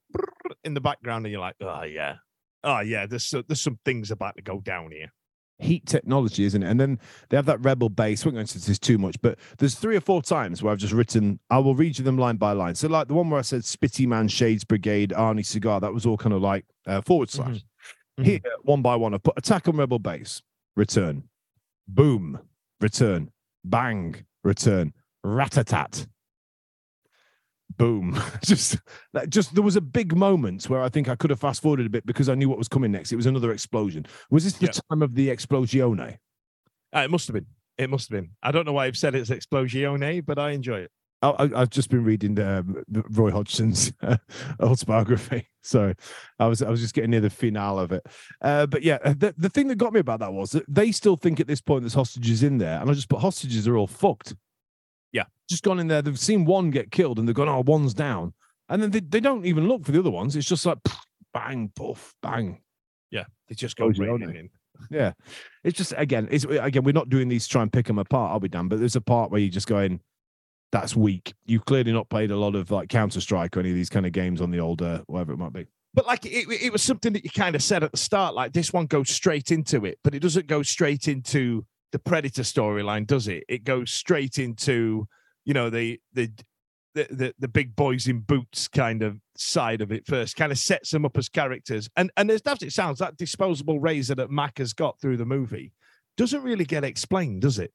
B: in the background, and you're like, oh yeah, oh yeah. There's so, there's some things about to go down here.
A: heat technology, isn't it? And then they have that rebel base. We're going go into this too much, but there's three or four times where I've just written, I will read you them line by line. So, like the one where I said Spitty Man, Shades Brigade, Arnie Cigar, that was all kind of like uh, forward slash.
B: Mhm.
A: Here, one by one, I put attack on rebel base, return, boom, return, bang, return, ratatat. Boom! [laughs] just, that, just there was a big moment where I think I could have fast forwarded a bit because I knew what was coming next. It was another explosion. Was this the time of the explosione?
B: Uh, it must have been. It must have been. I don't know why I've said it's explosione, but I enjoy it.
A: I, I've just been reading um, Roy Hodgson's uh, [laughs] autobiography, [laughs] so I was I was just getting near the finale of it. Uh, but yeah, the, the thing that got me about that was that they still think at this point there's hostages in there, and I just put hostages are all fucked.
B: Yeah.
A: just gone in there. They've seen one get killed, and they've gone, oh, one's down, and then they, they don't even look for the other ones. It's just like bang, poof, bang.
B: Yeah, they just go raining in.
A: Yeah, it's just again, it's again, we're not doing these to try and pick them apart. are we, be damned, but there's a part where you just going, that's weak. You've clearly not played a lot of like Counter Strike or any of these kind of games on the old uh, whatever it might be.
B: But like it, it was something that you kind of said at the start. Like this one goes straight into it, but it doesn't go straight into the Predator storyline, does it? It goes straight into you know the the the the, the big boys in boots kind of side of it first. Kind of sets them up as characters, and and as daft it sounds, that disposable razor that Mac has got through the movie doesn't really get explained, does it?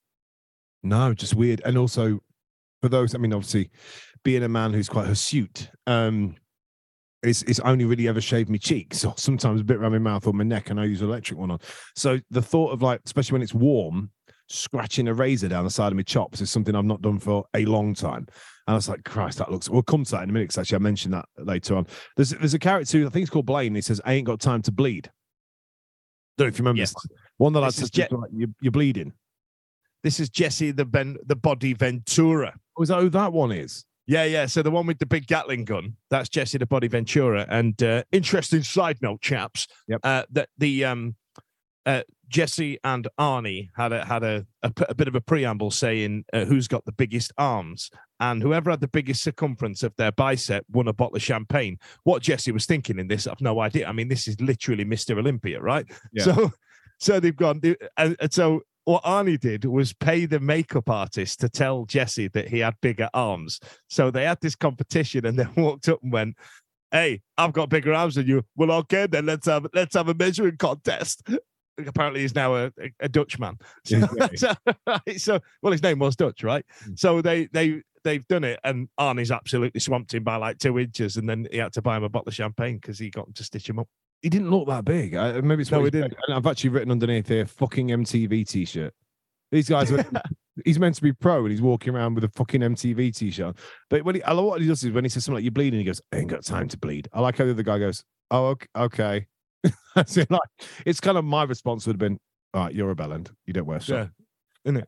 A: No, just weird. And also for those, I mean, obviously, being a man who's quite hirsute, um, it's it's only really ever shaved my cheeks or [laughs] sometimes a bit around my mouth or my neck, and I use an electric one on. So the thought of like, especially when it's warm, scratching a razor down the side of my chops is something I've not done for a long time. And I was like, Christ, that looks. We'll come to that in a minute. actually, I mentioned that later on. There's there's a character who I think it's called Blaine. He says, "I ain't got time to bleed." Don't know if you remember
B: Yes.
A: this. One that I said, like, you, "You're bleeding."
B: This is Jesse the Ben the Body Ventura.
A: Oh, is that who that one is?
B: Yeah, yeah. So the one with the big Gatling gun, that's Jesse the Body Ventura. And uh, interesting side note, chaps,
A: Yep.
B: uh, that the um, uh, Jesse and Arnie had a had a bit of a preamble saying uh, who's got the biggest arms, and whoever had the biggest circumference of their bicep won a bottle of champagne. What Jesse was thinking in this, I've no idea. I mean, this is literally Mister Olympia, right?
A: Yeah.
B: So, [laughs] so they've gone, and, and so what Arnie did was pay the makeup artist to tell Jesse that he had bigger arms. So they had this competition and [laughs] then walked up and went, Hey, I've got bigger arms than you. Well, okay, then let's have let's have a measuring contest. Apparently, he's now a, a, Dutchman. [laughs] So, so, so, well, his name was Dutch, right? Hmm. So they they they've done it, and Arnie's absolutely swamped him by like two inches, and then he had to buy him a bottle of champagne because he got him to stitch him up.
A: He didn't look that big. I, maybe it's
B: No, he didn't.
A: And I've actually written underneath here, fucking MTV t-shirt. These guys, are, [laughs] he's meant to be pro, and he's walking around with a fucking MTV t-shirt. But when he, I love what he does is when he says something like "you're bleeding," he goes, "I ain't got time to bleed." I like how the other guy goes, "Oh, ok- okay." [laughs] That's it. Like it's kind of my response would have been, "All right, you're a bellend. You don't wear stuff."
B: Yeah.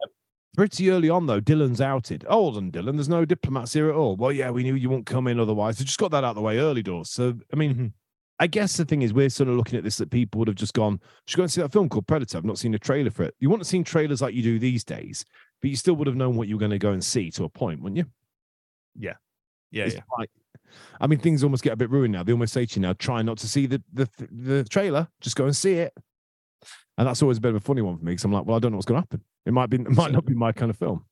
A: Pretty early on, though, Dillon's outed. Well done, Dillon. There's no diplomats here at all. Well, yeah, we knew you won't come in otherwise. They just got that out of the way early doors. So, I mean,
B: Mhm.
A: I guess the thing is, we're sort of looking at this that people would have just gone, should go and see that film called Predator. I've not seen a trailer for it. You wouldn't have seen trailers like you do these days, but you still would have known what you were going to go and see to a point, wouldn't you?
B: Yeah,
A: It's
B: yeah.
A: like, I mean, things almost get a bit ruined now. They almost say to you now, try not to see the the, the trailer, just go and see it. And that's always a bit of a funny one for me because I'm like, well, I don't know what's going to happen. It might be, it might not be my kind of film.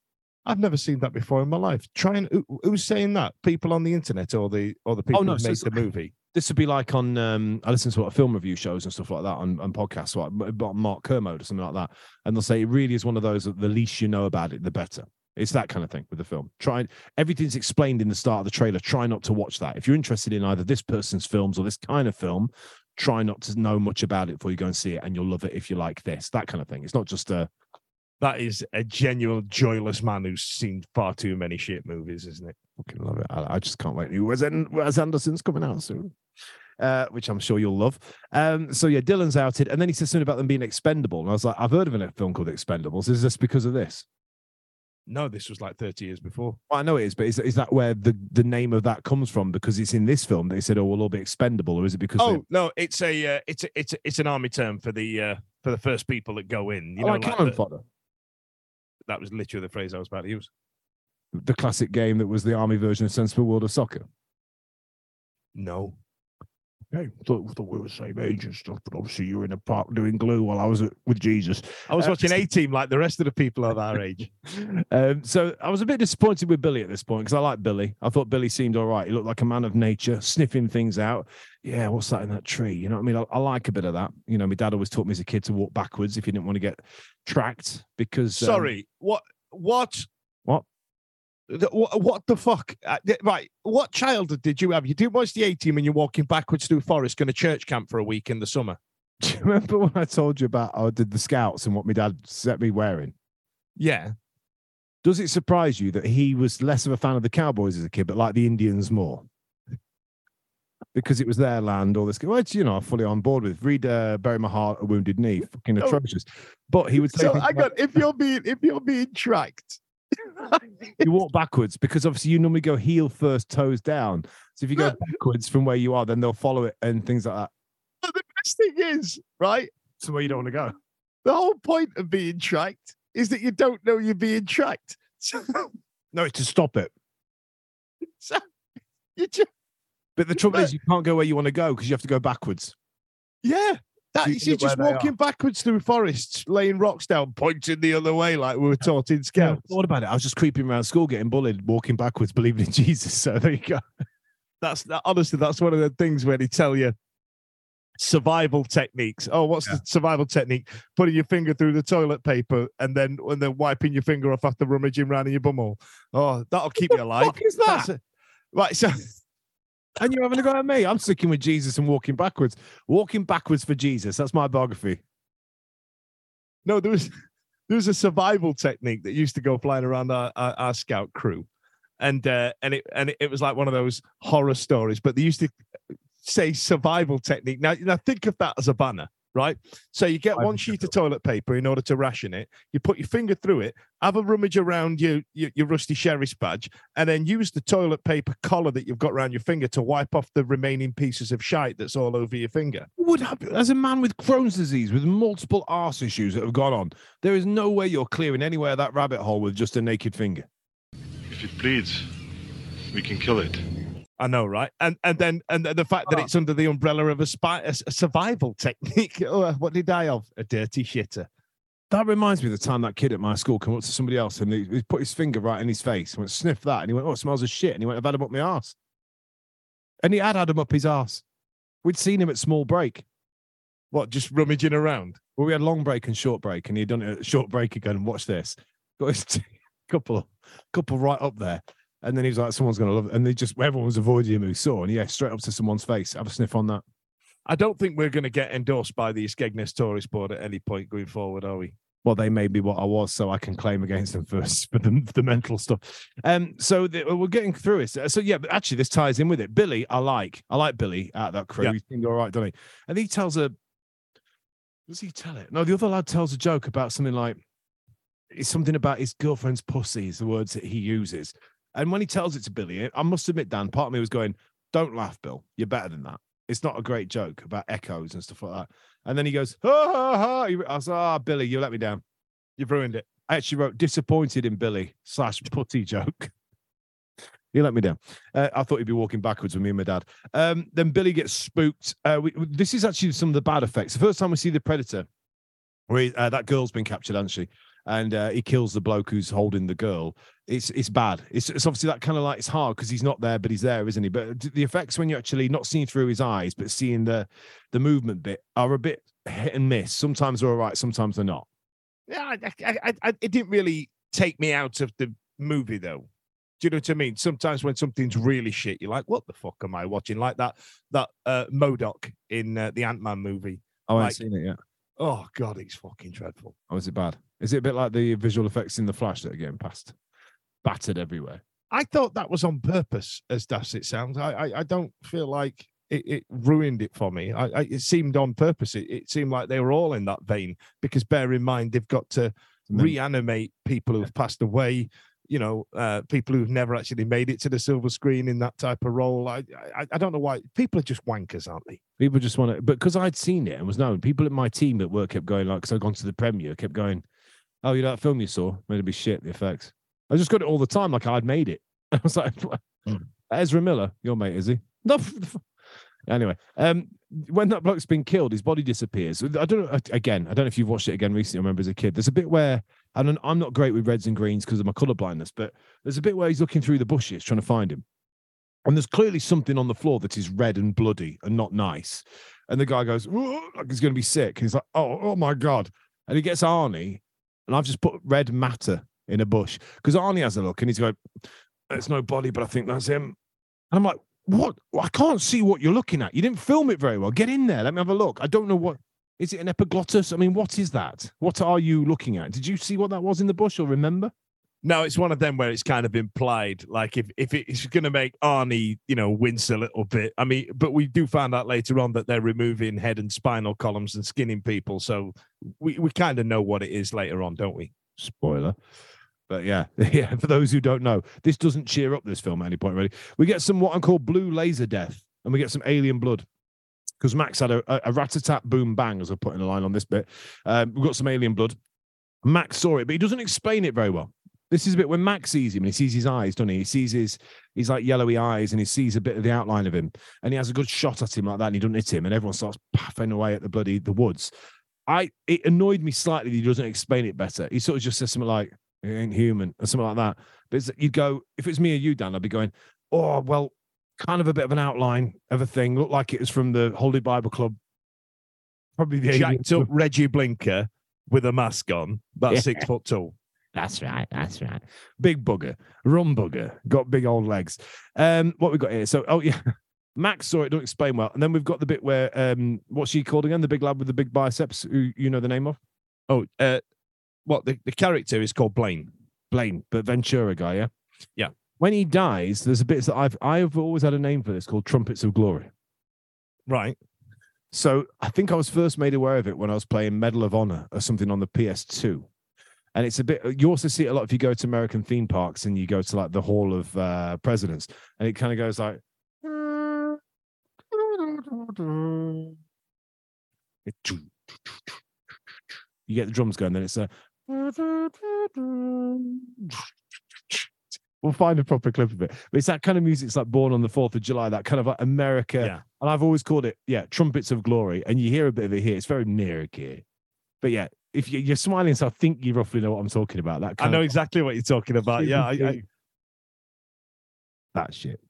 B: I've never seen that before in my life. Trying who, who's saying that? People on the internet or the or the oh, people
A: no,
B: who
A: so
B: made the movie?
A: This would be like on um I listen to of film review shows and stuff like that on, on podcasts like Mark Kermode or something like that. And they'll say it really is one of those that the least you know about it, the better. It's that kind of thing with the film. Try everything's explained in the start of the trailer. Try not to watch that. If you're interested in either this person's films or this kind of film, try not to know much about it before you go and see it, and you'll love it if you like this. That kind of thing. It's not just a
B: That is a genuine joyless man who's seen far too many shit movies, isn't it?
A: fucking love it. I, I just can't wait. Wes, Wes Anderson's coming out soon. Uh, which I'm sure you'll love. Um, so yeah, Dillon's outed, and then he says something about them being expendable, and I was like, I've heard of a film called Expendables. Is this because of this?
B: No, this was like 30 years before.
A: Well, I know it is, but is, is that where the, the name of that comes from? Because it's in this film. They said, "Oh, we'll all be expendable," or is it because?
B: Oh
A: they,
B: no, it's a uh, it's a, it's a, it's an army term for the uh, for the first people that go in. You
A: oh,
B: know,
A: like
B: like
A: cannon
B: the-
A: fodder,
B: that was literally the phrase I was about to use.
A: the classic game that was the army version of Sensible World of Soccer.
B: No,
A: Hey, thought, thought we were the same age and stuff, but obviously you were in a park doing glue while I was at, with Jesus.
B: I was
A: Uh,
B: watching A Team like the rest of the people of our age. [laughs]
A: Um, so I was a bit disappointed with Billy at this point because I like Billy. I thought Billy seemed all right. He looked like a man of nature, sniffing things out. Yeah, what's that in that tree? You know what I mean? I, I like a bit of that. You know, my dad always taught me as a kid to walk backwards if you didn't want to get tracked because. um,
B: Sorry, what what
A: What?
B: The, what, what the fuck? Uh, right, what childhood did you have? You didn't watch the A Team and you're walking backwards through forest, going to church camp for a week in the summer. [laughs]
A: do you remember when I told you about how I did the scouts and what my dad set me wearing?
B: Yeah,
A: Does it surprise you that he was less of a fan of the Cowboys as a kid, but like the Indians more? Because it was their land, all this, which you know, I'm fully on board with. Read uh, "Bury My Heart, a Wounded Knee," fucking
B: Oh.
A: atrocious. But he would say,
B: So I
A: like-
B: got if you're being if you're being tracked. [laughs]
A: you walk backwards because obviously you normally go heel first, toes down. So if you go backwards from where you are, then they'll follow it and things like that.
B: But the best thing is, right?
A: So where you don't want to go.
B: The whole point of being tracked is that you don't know you're being tracked. So, [laughs]
A: No, it's to stop it.
B: so you just
A: But the trouble
B: But-
A: is, you can't go where you want to go because you have to go backwards.
B: yeah. That
A: You
B: see, just walking backwards through forests, laying rocks down, pointing the other way like we were taught in
A: Yeah,
B: scouts.
A: what about it? I was just creeping around school, getting bullied, walking backwards, believing in [laughs] Jesus. So there you go.
B: That's that, honestly, that's one of the things where they tell you survival techniques. Oh, what's the survival technique? Putting your finger through the toilet paper and then and then wiping your finger off after rummaging around in your bumhole. Oh, that'll keep you alive.
A: Fuck is that?
B: It. Right, so [laughs]
A: And you're having a go at me. I'm sticking with Jesus and walking backwards. Walking backwards for Jesus. That's my biography.
B: no, there was [laughs] there was a survival technique that used to go flying around our, our, our scout crew, and uh, and it and it was like one of those horror stories. But they used to say survival technique. Now, now think of that as a banner, right? So you get one sheet of toilet paper in order to ration it. You put your finger through it, have a rummage around your, your, your rusty sheriff's badge, and then use the toilet paper collar that you've got around your finger to wipe off the remaining pieces of shite that's all over your finger.
A: Would happen as a man with Crohn's disease with multiple arse issues that have gone on. There is no way you're clearing anywhere that rabbit hole with just a naked finger.
D: If it bleeds, we can kill it.
B: I know, right? And and then and the fact that
A: Oh.
B: it's under the umbrella of a, spy, a survival technique. [laughs] Oh, what did he die of? A dirty shitter.
A: That reminds me of the time that kid at my school came up to somebody else and he, he put his finger right in his face and went, sniff that. And he went, Oh, it smells of shit. And he went, I've had him up my ass," And he had had him up his ass. We'd seen him at small break.
B: What? Just rummaging around.
A: Well, we had long break and short break, and he'd done it at short break again. And watch this. Got his t- [laughs] couple, couple right up there. And then he was like, Someone's going to love it. And they just, everyone was avoiding him who saw. And yeah, straight up to someone's face. Have a sniff on that.
B: I don't think we're going to get endorsed by the Skegness Tourist Board at any point going forward, are we?
A: well, they made me what I was, so I can claim against them [laughs] first for the, the mental stuff. Um, so the, we're getting through it. So, so yeah, but actually, this ties in with it. Billy, I like, I like Billy out of that crew.
B: Yeah.
A: He seemed all right, doesn't he? And he tells a, does he tell it? No, the other lad tells a joke about something like, it's something about his girlfriend's pussy. Is the words that he uses. And when he tells it to Billy, I must admit, Dan, part of me was going, "Don't laugh, Bill. You're better than that. It's not a great joke about echoes and stuff like that." And then he goes, "Ha ha ha!" I was like, "Ah, Billy, you let me down."
B: You've ruined it.
A: I actually wrote disappointed in Billy slash putty joke. [laughs] he let me down. Uh, I thought he'd be walking backwards with me and my dad. Um, then Billy gets spooked. Uh, we- this is actually some of the bad effects. The first time we see the predator, where he, uh, that girl's been captured, hasn't she? And uh, he kills the bloke who's holding the girl. It's it's bad. It's, it's obviously that kind of like it's hard because he's not there, but he's there, isn't he? But the effects when you're actually not seeing through his eyes, but seeing the the movement bit are a bit hit and miss. Sometimes they're all right, sometimes they're not.
B: Yeah, I, I, I, it didn't really take me out of the movie though. Do you know what I mean? Sometimes when something's really shit, you're like, "What the fuck am I watching?" Like that that uh, MODOK in uh, the Ant Man movie.
A: Oh, I haven't seen it yet.
B: Oh god, it's fucking dreadful.
A: Or is it bad? Is it a bit like the visual effects in the Flash that are getting passed, battered everywhere?
B: I thought that was on purpose, as daft it sounds. I I, I don't feel like it, it ruined it for me. I, I it seemed on purpose. It, it seemed like they were all in that vein because bear in mind they've got to
A: Mem-
B: reanimate people who have passed away. You know, uh, people who've never actually made it to the silver screen in that type of role. I, I I don't know why people are just wankers, aren't they?
A: People just want to, but because I'd seen it and was known, people at my team at work kept going like, because I'd gone to the premiere, kept going, "Oh, you know that film you saw? Made it be shit. The effects." I just got it all the time, like I'd made it. [laughs] I was like,
B: Mm.
A: "Ezra Miller, your mate, is he?" [laughs] No. Anyway, um, when that bloke's been killed, his body disappears. I don't know. Again, I don't know if you've watched it again recently. I remember as a kid. There's a bit where don't, I'm not great with reds and greens because of my color blindness, but there's a bit where he's looking through the bushes trying to find him, and there's clearly something on the floor that is red and bloody and not nice. And the guy goes, like he's going to be sick. He's like, oh, oh my god! And he gets Arnie, and I've just put red matter in a bush because Arnie has a look, and he's going, "It's no body, but I think that's him." And I'm like, "What? I can't see what you're looking at. You didn't film it very well. Get in there. Let me have a look. I don't know what. Is it an epiglottis? I mean, what is that? What are you looking at? Did you see what that was in the bush or remember?
B: No, it's one of them where it's kind of implied, like if if it's going to make Arnie, you know, wince a little bit. I mean, but we do find out later on that they're removing head and spinal columns and skinning people, so we we kind of know what it is later on, don't we?
A: spoiler. But yeah, [laughs] yeah. For those who don't know, this doesn't cheer up this film at any point. Really, we get some what I call blue laser death, and we get some alien blood. Because Max had a, a, rat-a-tat boom bang, as I put in a line on this bit. Um, we've got some alien blood. Max saw it, but he doesn't explain it very well. This is a bit when Max sees him and he sees his eyes, doesn't he? He sees his he's like yellowy eyes and he sees a bit of the outline of him, and he has a good shot at him like that, and he doesn't hit him, and everyone starts puffing away at the bloody the woods. I it annoyed me slightly that he doesn't explain it better. He sort of just says something like "It ain't human" or something like that. But it's, you'd go if it was me or you, Dan, I'd be going, "Oh well, kind of a bit of an outline of a thing. Looked like it was from the Holy Bible Club." Probably the
B: Jacked up Regi Blinker with a mask on, about
A: Yeah.
B: six foot tall.
A: That's right. That's right. Big bugger, rum bugger, got big old legs. Um, what we got here? So, oh yeah, [laughs] Max saw it. Don't explain well. And then we've got the bit where um, what's she called again? The big lad with the big biceps. Who you know the name of?
B: Oh, uh, what the, the character is called Blaine.
A: Blaine, but Ventura guy. Yeah.
B: Yeah.
A: When he dies, there's a bit that I've I've always had a name for this called trumpets of glory.
B: Right.
A: So I think I was first made aware of it when I was playing Medal of Honor or something on the PS2. And it's a bit, you also see it a lot if you go to American theme parks and you go to like the Hall of uh, Presidents and it kind of goes like. You get the drums going, then it's a. [laughs] We'll find a proper clip of it. But it's that kind of music. It's like born on the 4th of July, that kind of like America.
B: Yeah.
A: And I've always called it, yeah, trumpets of glory. And you hear a bit of it here. It's very America. But yeah, if you, you're smiling, so I think you roughly know what I'm talking about. That
B: I know
A: of
B: exactly what you're talking about. Yeah, I, I, [laughs]
A: that shit.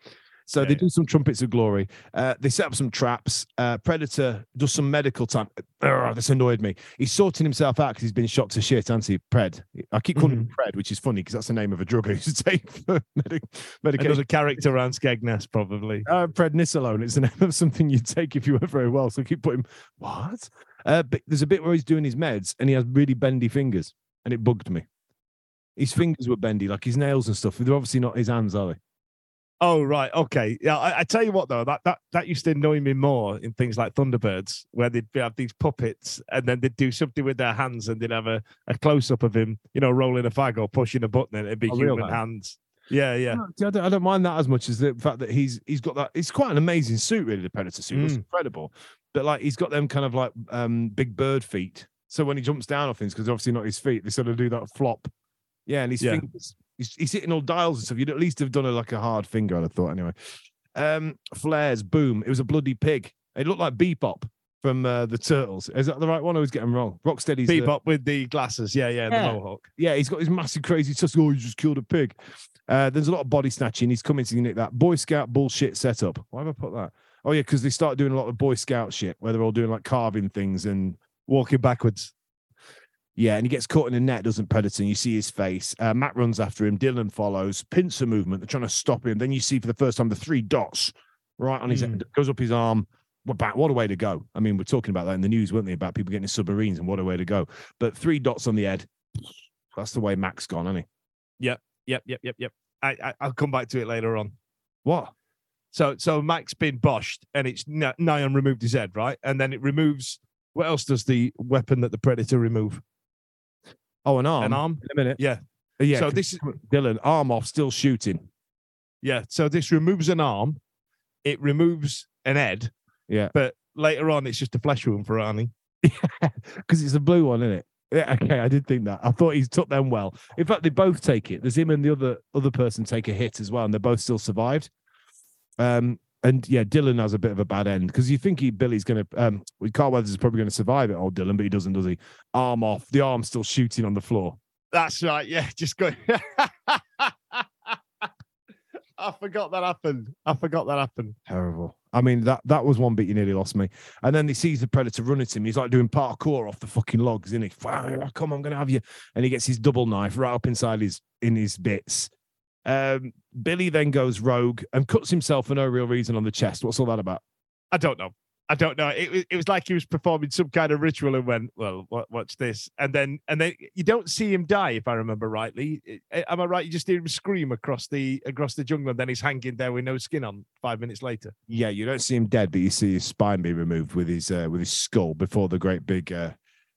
A: So
B: Yeah,
A: they
B: yeah.
A: do some trumpets of glory. Uh, they set up some traps. Uh, Predator does some medical time. Ugh, this annoyed me. He's sorting himself out because he's been shot to shit, hasn't he? Pred. I keep calling him
B: Mm-hmm.
A: Pred, which is funny because that's the name of a drug I used to take for medic- medication.
B: another character around Skegness, probably.
A: Uh, prednisolone. It's the [laughs] name of something you take if you weren't very well. So I keep putting what? Uh, but there's a bit where he's doing his meds and he has really bendy fingers, and it bugged me. His fingers were bendy, like his nails and stuff. They're obviously not his hands, are they?
B: Oh right, okay. Yeah, I, I tell you what though, that that that used to annoy me more in things like Thunderbirds, where they'd have these puppets and then they'd do something with their hands and they'd have a, a close up of him, you know, rolling a fag or pushing a button and it'd be
A: A
B: human
A: hand.
B: hands. Yeah, yeah.
A: I, don't, I don't mind that as much as the fact that he's he's got that. It's quite an amazing suit, really. The Predator suit It's
B: Mm.
A: incredible, but like he's got them kind of like um big bird feet. So when he jumps down off things, because obviously not his feet, they sort of do that flop. Yeah, and his
B: Yeah.
A: fingers. He's, he's hitting all dials and stuff. You'd at least have done a, like a hard finger, I'd have thought. Anyway, um, flares, boom. It was a bloody pig. It looked like Bebop from uh, the Turtles. Is that the right one? I was getting wrong. Rocksteady's the-
B: Bebop with the glasses. Yeah, yeah,
A: Yeah.
B: the mohawk.
A: yeah, he's got his massive crazy tusk. Oh, he just killed a pig. Uh, there's a lot of body snatching. He's coming to nick that Boy Scout bullshit setup. Why have I put that? Oh yeah, because they start doing a lot of Boy Scout shit where they're all doing like carving things and
B: Walking backwards.
A: Yeah, and he gets caught in the net, doesn't Predator? You see his face. Uh, Matt runs after him. Dillon follows. Pincer movement. They're trying to stop him. Then you see for the first time the three dots right on his
B: Mm.
A: head. Goes up his arm. What back? What a way to go! I mean, we're talking about that in the news, weren't they? About people getting in submarines and what a way to go. But three dots on the head. That's the way Mac's gone, hasn't he?
B: Yep, yep, yep, yep. I, I I'll come back to it later on.
A: What?
B: So so Mac's been boshed and it's Nyan removed his head, right? And then it removes what else does the weapon that the predator remove?
A: Oh, an arm.
B: An arm?
A: In a minute.
B: Yeah.
A: Uh, Yeah.
B: So this is
A: Dillon, arm off, still shooting.
B: yeah, so this removes an arm, it removes an head,
A: Yeah.
B: but later on it's just a flesh wound for Arnie. [laughs]
A: Because it's a blue one, isn't it? Yeah, okay, I did think that. I thought he's took them well. In fact, they both take it. There's him and the other other person take a hit as well, and they both still survived. Um, and yeah, Dillon has a bit of a bad end because you think he Billy's gonna um well, Carl Weathers is probably gonna survive it, old Dillon, but he doesn't, does he? Arm off, the arm's still shooting on the floor.
B: That's right, yeah, [laughs] just go. [laughs] I forgot that happened. I forgot that happened.
A: Terrible. I mean, that that was one bit you nearly lost me. And then he sees the predator run at him. He's like doing parkour off the fucking logs, isn't he? "Wow, Come, I'm gonna have you. And he gets his double knife right up inside his in his bits. Um, Billy then goes rogue and cuts himself for no real reason on the chest. What's all that about?
B: I don't know. I don't know. It, was- it was like he was performing some kind of ritual and went, "Well, what, watch this," and then and then you don't see him die, if I remember rightly. Am I right? You just hear him scream across the across the jungle, and then he's hanging there with no skin on. Five minutes later.
A: Yeah, you don't see him dead, but you see his spine being removed with his uh, with his skull before the great big uh,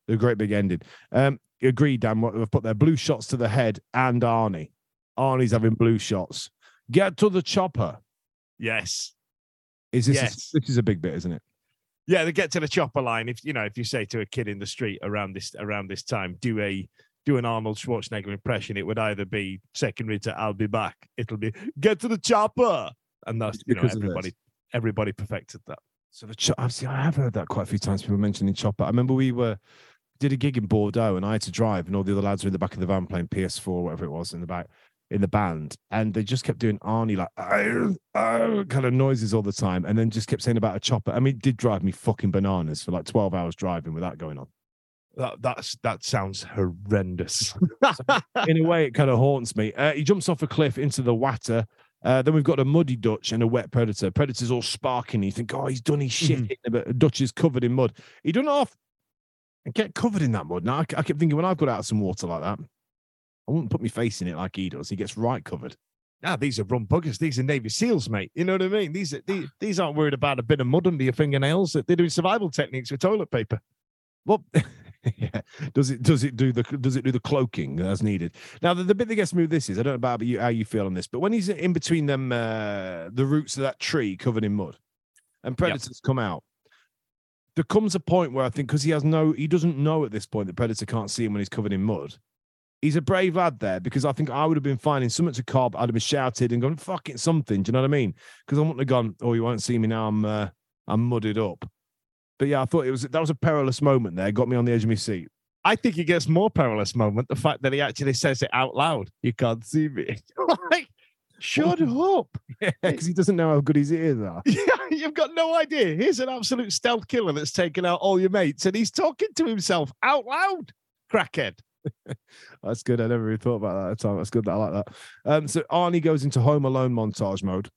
A: the great big ending. Um, agree, Dan. What they've put there: blue shots to the head and Arnie. Arnie's having blue shots. Get to the chopper.
B: Yes.
A: Is this?
B: Yes.
A: A, this is a big bit, isn't it?
B: Yeah, they get to the chopper line. If you know, if you say to a kid in the street around this around this time, do a do an Arnold Schwarzenegger impression, it would either be secondary to "I'll be back." It'll be "Get to the chopper," and that's you know
A: Because this.
B: everybody everybody perfected that.
A: So the cho- I've seen, I have heard that quite a few times. People mentioning chopper. I remember we were did a gig in Bordeaux, and I had to drive, and all the other lads were in the back of the van playing PS4, whatever it was, in the back in the band, and they just kept doing Arnie like kind of noises all the time, and then just kept saying about a chopper. I mean, it did drive me fucking bananas for like twelve hours driving with that going on.
B: That that's that sounds horrendous. [laughs]
A: in a way, it kind of haunts me. Uh, he jumps off a cliff into the water. Uh, then we've got a muddy Dutch and a wet predator. Predator's all sparking. You think, oh, he's done his shit,
B: Mhm.
A: hitting but Dutch is covered in mud. He done off and get covered in that mud. Now I, I kept thinking when I've got out of some water like that, I wouldn't put my face in it like he does. He gets right covered.
B: Ah, these are rum buggers. These are Navy SEALs, mate. You know what I mean? These are these, [sighs] these aren't worried about a bit of mud under your fingernails. They're doing survival techniques with toilet paper.
A: Well, [laughs] yeah. Does it does it do the does it do the cloaking as needed? Now the, the bit that gets me with this is I don't know about you how you feel on this, but when he's in between them uh, the roots of that tree covered in mud, and predators come out, there comes a point where I think because he has no he doesn't know at this point that predator can't see him when he's covered in mud. He's a brave lad there because I think I would have been finding something to cob. I'd have been shouted and gone fucking something. Do you know what I mean? Because I wouldn't have gone. Oh, you won't see me now. I'm uh, I'm mudded up. But yeah, I thought it was that was a perilous moment there. Got me on the edge of my seat.
B: I think it gets more perilous moment the fact that he actually says it out loud. You can't see me. [laughs] like, shut up. [laughs]
A: because he doesn't know how good his ears are. [laughs]
B: Yeah, you've got no idea. Here's an absolute stealth killer that's taken out all your mates, and he's talking to himself out loud. Crackhead.
A: That's good. I never really thought about that at the time. That's good. That I like that. Um, so Arnie goes into Home Alone montage mode.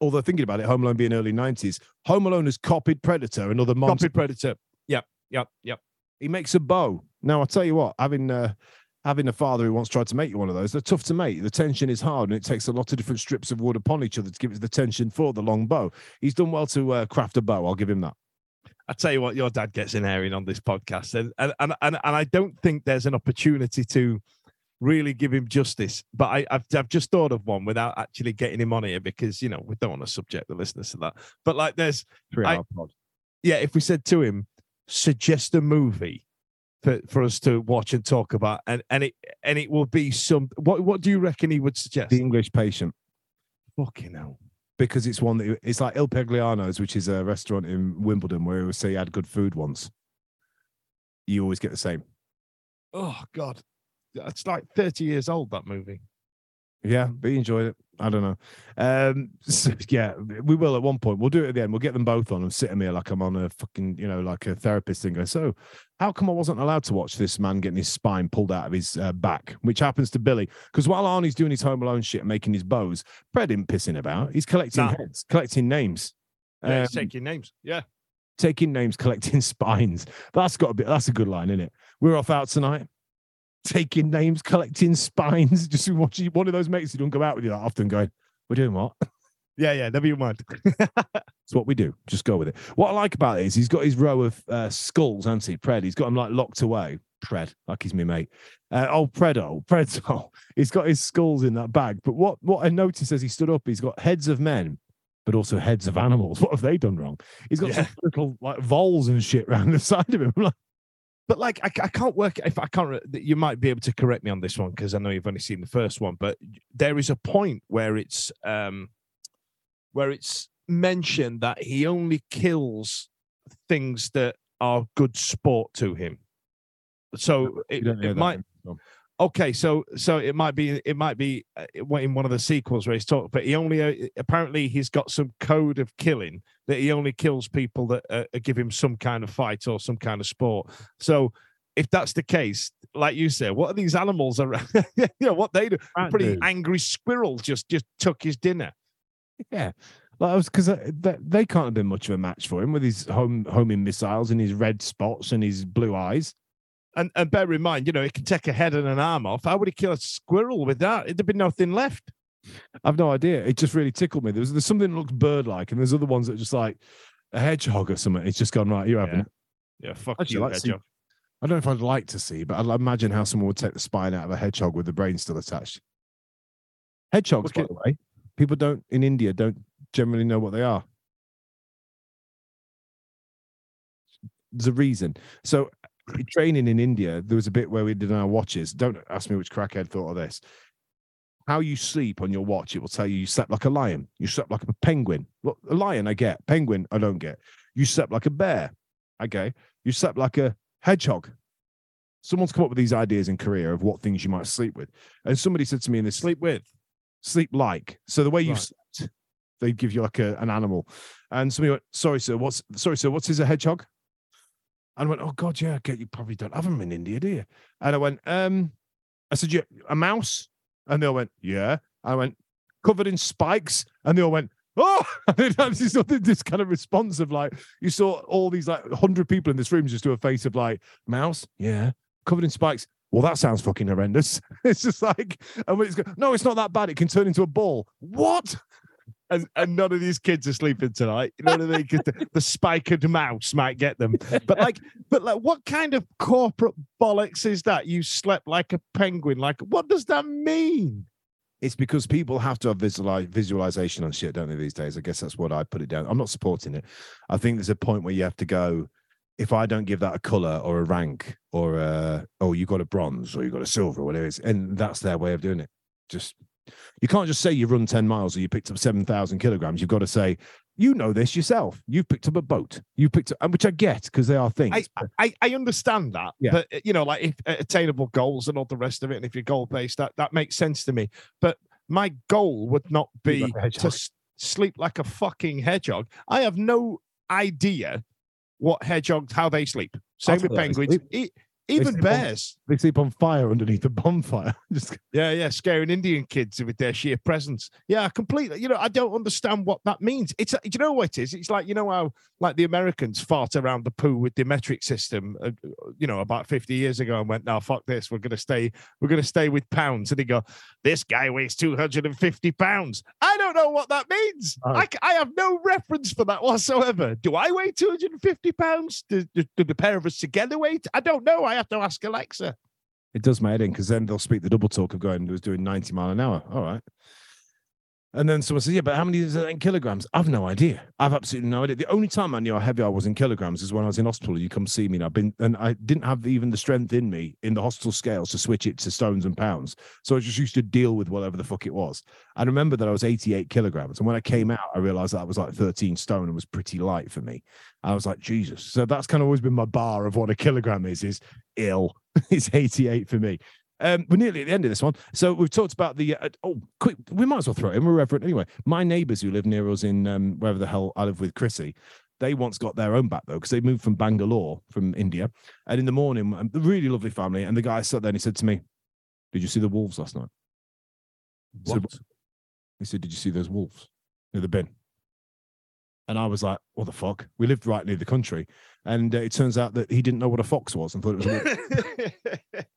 A: Although thinking about it, Home Alone being early nineties, Home Alone has copied Predator and other monsters.
B: Copied Predator. Yep, yep, yep.
A: He makes a bow. Now I'll tell you what, having uh, having a father who once tried to make you one of those, they're tough to make. The tension is hard, and it takes a lot of different strips of wood upon each other to give it the tension for the long bow. He's done well to uh, craft a bow. I'll give him that.
B: I tell you what, your dad gets in airing on this podcast, and and and and, and I don't think there's an opportunity to really give him justice. But I, I've I've just thought of one without actually getting him on here because you know we don't want to subject the listeners to that. But like, there's
A: Three
B: I-
A: hour pod.
B: yeah, if we said to him, suggest a movie for, for us to watch and talk about, and and it and it will be some. What what do you reckon he would suggest?
A: The English Patient.
B: Fucking hell.
A: Because it's one that it's like Il Pegliano's, which is a restaurant in Wimbledon where he would say he had good food once. You always get the same.
B: Oh God, it's like thirty years old that movie.
A: Yeah, but he enjoyed it. I don't know. Um, [laughs] so, yeah, we will at one point. We'll do it at the end. We'll get them both on and sit here like I'm on a fucking, you know, like a therapist and go, so how come I wasn't allowed to watch this man getting his spine pulled out of his uh, back, which happens to Billy? Because while Arnie's doing his Home Alone shit and making his bows, Fred isn't pissing about. He's collecting
B: Nah.
A: heads, collecting names.
B: Yeah,
A: Um,
B: he's taking names. Yeah.
A: taking names, [laughs] collecting spines. That's got a bit. That's a good line, isn't it? We're off out tonight. Taking names, collecting spines. [laughs] Just watching one of those mates who don't go out with you that often. Going, we're doing what?
B: Yeah, yeah, never you mind. [laughs]
A: It's what we do. Just go with it. What I like about it is he's got his row of uh, skulls, hasn't he? Pred. He's got them like locked away. Pred, like he's me mate. Uh, oh, Predo, Predo. [laughs] He's got his skulls in that bag. But what what I noticed as he stood up, he's got heads of men, but also heads of animals. What have they done wrong? He's got some
B: Yeah.
A: little like voles and shit around the side of him. I'm like,
B: But like, I, I can't work. If I can't, you might be able to correct me on this one because I know you've only seen the first one. But there is a point where it's um, where it's mentioned that he only kills things that are good sport to him. So it,
A: you don't know
B: it might. Okay. So so it might be it might be uh, in one of the sequels where he's talking, but he only uh, apparently he's got some code of killing that he only kills people that uh, give him some kind of fight or some kind of sport. So if that's the case, like you said, what are these animals around? [laughs] you know what they do? A pretty
A: dude.
B: angry squirrel just just took his dinner.
A: Yeah. Like I was because they, they can't have been much of a match for him with his home homing missiles and his red spots and his blue eyes.
B: And and bear in mind, you know, it can take a head and an arm off. How would he kill a squirrel with that? There'd be nothing left.
A: I've no idea. It just really tickled me. There's there's something that looks bird like, and there's other ones that are just like a hedgehog or something. It's just gone right. You're having
B: Yeah.
A: it.
B: Yeah, fuck
A: Actually,
B: you,
A: let's see. I don't know if I'd like to see, but I'd imagine how someone would take the spine out of a hedgehog with the brain still attached. Hedgehogs,
B: Look
A: by the way, people don't in India don't generally know what they are. There's a reason. So training in India, there was a bit where we did our watches. Don't ask me which crackhead thought of this. How you sleep on your watch, it will tell you you slept like a lion. You slept like a penguin. Look, a lion, I get. Penguin, I don't get. You slept like a bear. Okay. You slept like a hedgehog. Someone's come up with these ideas in Korea of what things you might sleep with. And somebody said to me in this sleep with, sleep like. So the way you
B: Right.
A: slept, they give you like a, an animal. And somebody went, sorry, sir, what's sorry, sir, what's is a hedgehog? And I went, oh God, yeah, you probably don't have them in India, do you? And I went, um, I said, yeah, a mouse? And they all went, yeah. I went, covered in spikes. And they all went, oh, [laughs] and then just sort this kind of response of like, you saw all these like 100 people in this room just do a face of like, mouse? Yeah. Covered in spikes? Well, that sounds fucking horrendous. [laughs] It's just like, and it's no, it's not that bad. It can turn into a ball. What?
B: And, and none of these kids are sleeping tonight. You know what I mean? 'Cause the, the spikened mouse might get them. But like, but like, what kind of corporate bollocks is that? You slept like a penguin. Like, what does that mean?
A: It's because people have to have visualize, visualization on shit, don't they, these days? I guess that's what I put it down. I'm not supporting it. I think there's a point where you have to go, if I don't give that a color or a rank or a, oh, you got a bronze or you got a silver or whatever it is, and that's their way of doing it. Just, you can't just say you run 10 miles or you picked up 7,000 kilograms. You've got to say, you know this yourself. You've picked up a boat. You've picked up, and which I get because they are things.
B: I, I I understand that,
A: Yeah.
B: but you know, like if uh, attainable goals and all the rest of it, and if you're goal based, that that makes sense to me. But my goal would not be
A: like
B: to s- sleep like a fucking hedgehog. I have no idea what hedgehogs how they sleep. Same
A: That's
B: with penguins, even
A: sleep on-
B: bears.
A: they sleep on fire underneath a bonfire. [laughs] Just
B: Yeah, yeah, scaring Indian kids with their sheer presence. Yeah, completely. You know, I don't understand what that means. It's do you know what it is? It's like you know how like the Americans fart around the poo with the metric system. Uh, you know, about fifty years ago, and went, "No, fuck this. We're gonna stay. We're gonna stay with pounds." And they go, "This guy weighs two hundred and fifty pounds." I don't know what that means.
A: Oh.
B: I, I have no reference for that whatsoever. Do I weigh two hundred and fifty pounds? Do, do, do the pair of us together weigh? I don't know. I have to ask Alexa.
A: it does my head in because then they'll speak the double talk of going, was doing 90 mile an hour. All right. And then someone says, Yeah, but how many is that in kilograms? I've no idea. I've absolutely no idea. The only time I knew how heavy I was in kilograms is when I was in hospital. You come see me, and I've been, and I didn't have even the strength in me in the hospital scales to switch it to stones and pounds. So I just used to deal with whatever the fuck it was. I remember that I was 88 kilograms. And when I came out, I realized that I was like 13 stone and was pretty light for me. I was like, Jesus. So that's kind of always been my bar of what a kilogram is, is ill. [laughs] it's 88 for me. Um, we're nearly at the end of this one. So we've talked about the uh, oh, quick. We might as well throw it in. We're reverent anyway. My neighbours who live near us in um, wherever the hell I live with Chrissy, they once got their own back though because they moved from Bangalore from India. And in the morning, um, a really lovely family. And the guy sat there and he said to me, "Did you see the wolves last night?" I said,
B: What?
A: He said, "Did you see those wolves near the bin?" And I was like, "What the fuck?" We lived right near the country, and uh, it turns out that he didn't know what a fox was and thought it was. [laughs] [laughs]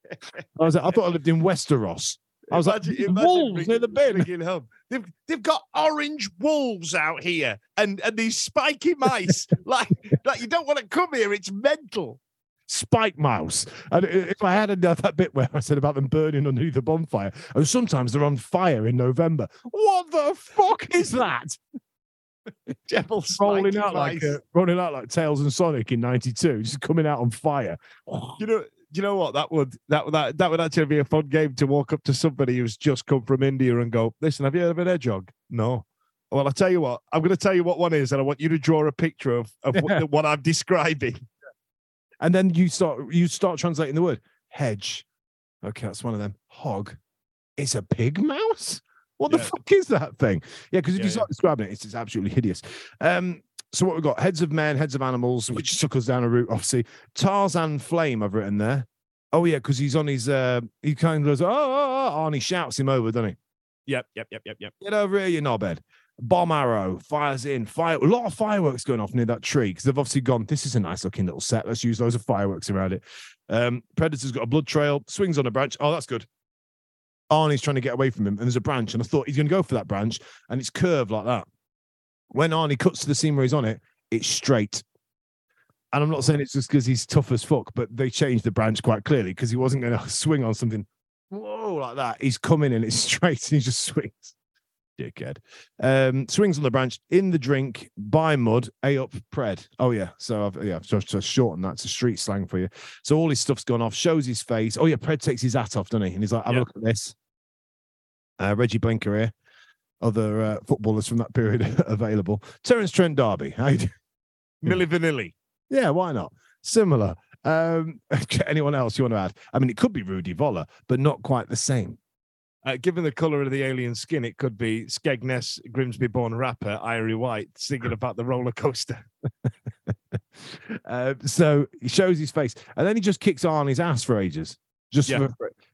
A: I was like, I thought I lived in Westeros. I was like,
B: Imagine- imagine
A: wolves near the bin.
B: home. They've they've got orange wolves out here, and and these spiky mice. [laughs] like like you don't want to come here. It's mental.
A: spike mouse. And if I had done that [laughs] bit where I said about them burning underneath the bonfire, and sometimes they're on fire in November. What the fuck is that? [laughs]
B: Devil
A: rolling out like
B: mice.
A: uh, rolling out like Tails and Sonic in '92, just coming out on fire.
B: you know. You know what? That would that that, that would actually be a fun game to walk up to somebody who's just come from India and go, "Listen, have you heard of an hedgehog?" No. Well, I'll tell you what. I'm going to tell you what one is, and I want you to draw a picture of of what, [laughs] what I'm describing.
A: And then you start you start translating the word hedge. Okay, that's one of them. Hog. It's a pig mouse. What the fuck is that thing? Yeah, because if
B: Yeah,
A: you start describing it, it's, it's absolutely hideous. Um, so what we've got: heads of men, heads of animals, which took us down a route. Obviously, Tarzan Flame. I've written there. Oh yeah, because he's on his. Uh, he kind of goes, oh, oh, oh, and he shouts him over, doesn't he?
B: Yep, yep, yep, yep, yep.
A: Get over here, you knobhead. Bomb arrow fires in. Fire. A lot of fireworks going off near that tree because they've obviously gone. This is a nice looking little set. Let's use loads of fireworks around it. Um, Predator's got a blood trail. Swings on a branch. Oh, that's good. Arnie's trying to get away from him, and there's a branch, and I thought he's going to go for that branch, and it's curved like that. When Arnie cuts to the scene where he's on it, it's straight. And I'm not saying it's just because he's tough as fuck, but they changed the branch quite clearly because he wasn't going to swing on something whoa like that. He's coming and it's [laughs] straight, and he just swings. Dickhead. Um, swings on the branch in the drink by mud. A up pred. Oh yeah. So I've yeah, so, so shorten that to street slang for you. So all his stuff's gone off, shows his face. Oh yeah, Pred takes his hat off, doesn't he? And he's like, have
B: Yeah.
A: a look at this. Uh, Regi Blinker here. Other uh, footballers from that period [laughs] available. Terence Trent D'Arby. How you doing?
B: Milli Vanilli.
A: Yeah, why not? Similar. Um, [laughs] anyone else you want to add? I mean, it could be Rudi Völler, but not quite the same.
B: Uh, given the color of the alien skin, it could be Skegness, Grimsby born rapper, Irie White, singing [laughs] about the roller coaster.
A: Uh, so he shows his face, and then he just kicks Arnie's ass for ages, just
B: Yeah.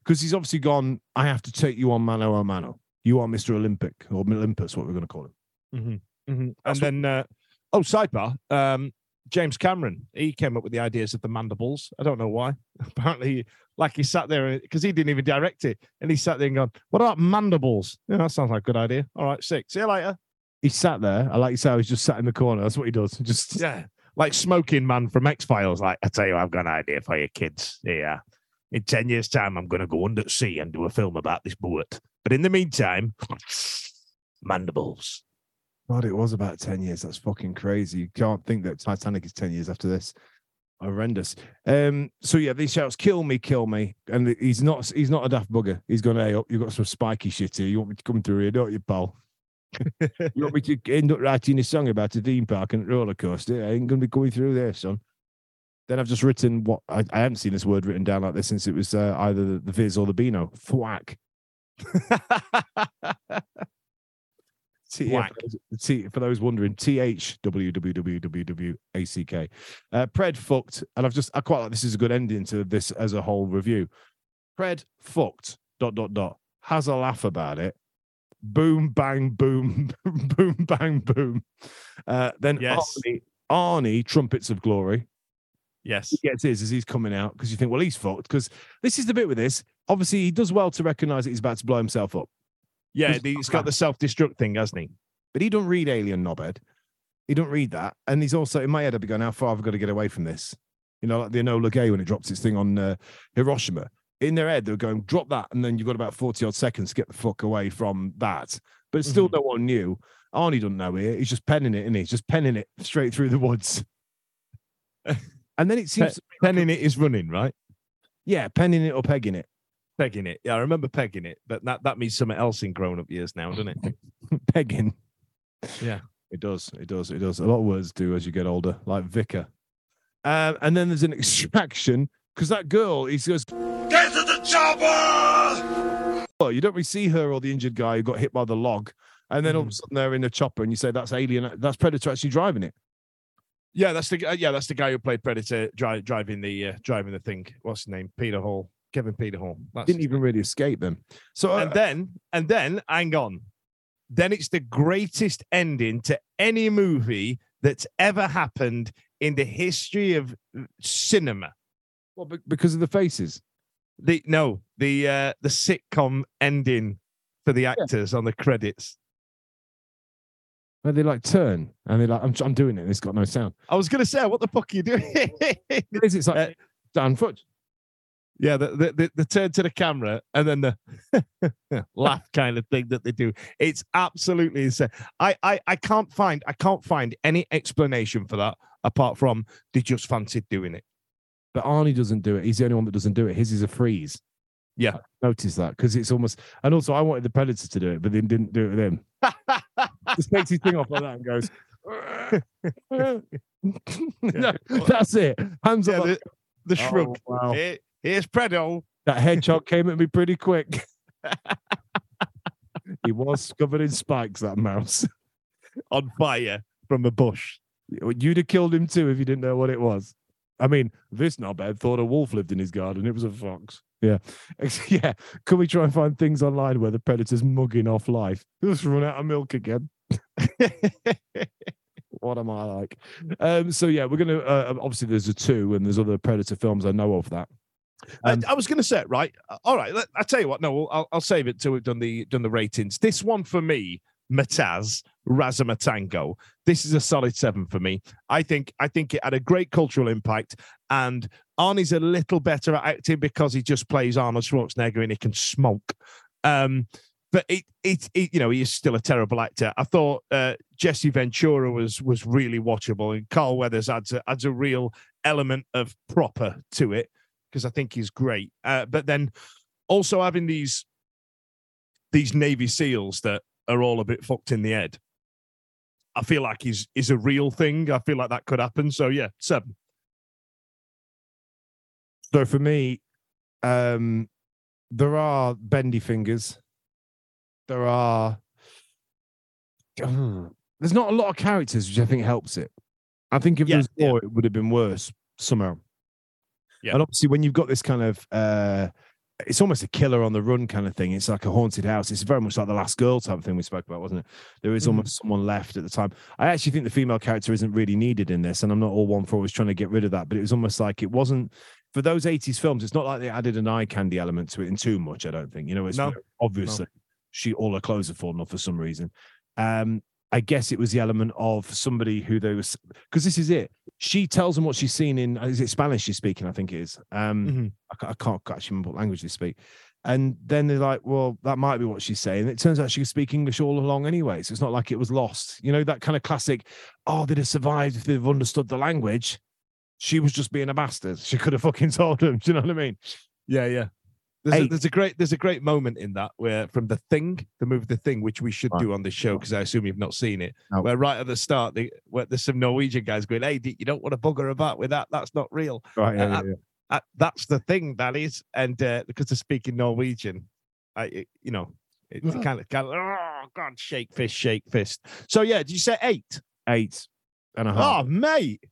A: because he's obviously gone. I have to take you on mano a mano. You are Mister Olympic or Olympus, what we're going to call him.
B: Mm-hmm. And
A: That's what-
B: then, uh, oh, sidebar. Um, James Cameron, he came up with the ideas of the mandibles. I don't know why. [laughs] Apparently, like he sat there because he didn't even direct it, and he sat there and gone, "What about mandibles? Yeah, that sounds like a good idea. All right, sick. See you later."
A: He sat there. I like you say, he's just sat in the corner. That's what he does. [laughs] Just
B: Yeah, like smoking man from X Files. Like, I tell you, I've got an idea for you kids. Yeah, in ten years' time, I'm going to go under sea and do a film about this boat. But in the meantime, [sniffs] mandibles.
A: God, it was about 10 years. That's fucking crazy. You can't think that Titanic is 10 years after this. Horrendous. Um, so yeah, these shouts, kill me, kill me. And he's not he's not a daft bugger. He's gonna, hey up, you've got some spiky shit here. You want me to come through here, don't you, pal? [laughs] you want me to end up writing a song about a theme park and roller coaster? I ain't gonna be going through there, son. Then I've just written what I, I haven't seen this word written down like this since it was uh, either the, the Viz or the Beano. Thwack. [laughs] T-
B: Whack.
A: for, those, T, for those wondering, T H W W W W W A C K. Uh, Pred fucked, and I've just I quite like this is a good ending to this as a whole review. Pred fucked dot dot dot has a laugh about it. Boom bang boom [laughs] boom bang boom. Uh, then
B: Yes.
A: Arnie, Arnie trumpets of glory
B: yes.
A: he gets his as he's coming out because you think, well, he's fucked. Because this is the bit with this. Obviously, he does well to recognize that he's about to blow himself up,
B: Yeah, the, he's got the self destruct thing, hasn't he?
A: but he don't read Alien Knobhead. He don't read that, and he's also in my head. I'd be going, how far have I got to get away from this? You know, like the Enola Gay when it drops its thing on uh, Hiroshima. In their head, they're going, drop that, and then you've got about forty odd seconds to get the fuck away from that. But still,
B: Mm-hmm.
A: no one knew. Arnie doesn't know here. He's just penning it, and he's just penning it straight through the woods. [laughs] and then it seems,
B: Penning it is running, right?
A: yeah, penning it or pegging it.
B: Pegging it. Yeah, I remember pegging it, but that, that means something else in grown up years now, doesn't it? [laughs]
A: pegging.
B: Yeah.
A: It does. It does. It does. A lot of words do as you get older, like vicar. Um, and then there's an [laughs] extraction because that girl, he goes,
D: Get to the chopper!
A: oh, you don't really see her or the injured guy who got hit by the log. And then all of a
B: Mhm.
A: sudden they're in the chopper and you say that's alien, that's Predator actually driving it.
B: Yeah, that's the guy. Yeah, that's the guy who played Predator, dri- driving the uh, driving the thing. What's his name? Peter Hall, Kevin Peter Hall. That's
A: Didn't even really escape them. So, uh,
B: and then and then hang on then it's the greatest ending to any movie that's ever happened in the history of uh, cinema
A: well, because of the faces.
B: the no the uh the sitcom ending for the actors on the credits
A: Where they like turn and they're like, I'm, I'm doing it. And it's got no sound.
B: i was gonna say what the fuck are you doing [laughs]
A: is it? It's like
B: Uh,
A: Dan Foot.
B: yeah the, the the the turn to the camera and then the [laughs] laugh kind of thing that they do it's absolutely insane I, I i can't find i can't find any explanation for that apart from they just fancied doing it
A: But Arnie doesn't do it. He's the only one that doesn't do it. His is a freeze.
B: Yeah.
A: I noticed that because it's almost, and also I wanted the Predator to do it, but they didn't do it with him. [laughs] Just takes his thing off like that and goes. [laughs] [laughs] no, that's it. Hands
B: Yeah,
A: up.
B: the, the
A: Oh,
B: shrug.
A: wow.
B: Here- here's Predo.
A: That hedgehog came at me pretty quick. he was covered in spikes, that mouse.
B: on fire from a bush.
A: You'd have killed him too if you didn't know what it was. I mean, this knobhead thought a wolf lived in his garden. It was a fox. Yeah. [laughs] Yeah. Can we try and find things online where the predator's mugging off life? [laughs] Just run out of milk again. [laughs] What am I like? Um, so yeah, we're gonna uh, obviously there's a two and there's other predator films I know of that.
B: I-
A: Um,
B: I, was going to say, right? uh, All right. Let, I tell you what. No, I'll, I'll save it till we've done the done the ratings. This one for me, Mataz Razamatango. This is a solid seven for me. I think I think it had a great cultural impact, and Arnie's a little better at acting because he just plays Arnold Schwarzenegger and he can smoke. Um, but it, it, it, you know, he is still a terrible actor. I thought uh, Jesse Ventura was was really watchable, and Carl Weathers adds a, adds a real element of proper to it because I think he's great. Uh, but then also having these these Navy SEALs that are all a bit fucked in the head. I feel like is is a real thing. I feel like that could happen. So yeah, seven.
A: So for me, um, there are bendy fingers. There are. there's not a lot of characters, which I think helps it. I think if
B: Yeah,
A: there was
B: yeah.
A: more, it would have been worse somehow.
B: Yeah.
A: And obviously, when you've got this kind of uh, it's almost a killer on the run kind of thing. It's like a haunted house. It's very much like the last girl type of thing we spoke about, wasn't it? There is almost someone left at the time. I actually think the female character isn't really needed in this, and I'm not all one for always trying to get rid of that. But it was almost like it wasn't for those 80s films. It's not like they added an eye candy element to it in too much. I don't think. You know, it's
B: No.
A: obviously she all her clothes have fallen off for some reason. Um, I guess it was the element of somebody who they was because this is it. She tells them what she's seen in is it Spanish she's speaking, I think it is. Um
B: Mhm.
A: I, ca- I can't actually remember what language they speak. And then they're like, well, that might be what she's saying. It turns out she could speak English all along anyway. So it's not like it was lost. You know, that kind of classic, oh, they'd have survived if they've understood the language. She was just being a bastard. She could have fucking [laughs] told them. Do you know what I mean?
B: Yeah, yeah. There's a, there's a great there's a great moment in that where from the thing, the movie The Thing, which we should
A: Right.
B: do on this show because I assume you've not seen it.
A: No.
B: Where right at the start, they, where there's some Norwegian guys going, "Hey, you don't want to bugger about with that. That's not real."
A: Right.
B: yeah, yeah, Uh, that's the thing that is, and uh, because they're speaking Norwegian, I it- you know it
A: Yeah.
B: kind of kind of oh god, shake fist, shake fist. So yeah, did you say eight?
A: Eight and a half.
B: Oh mate.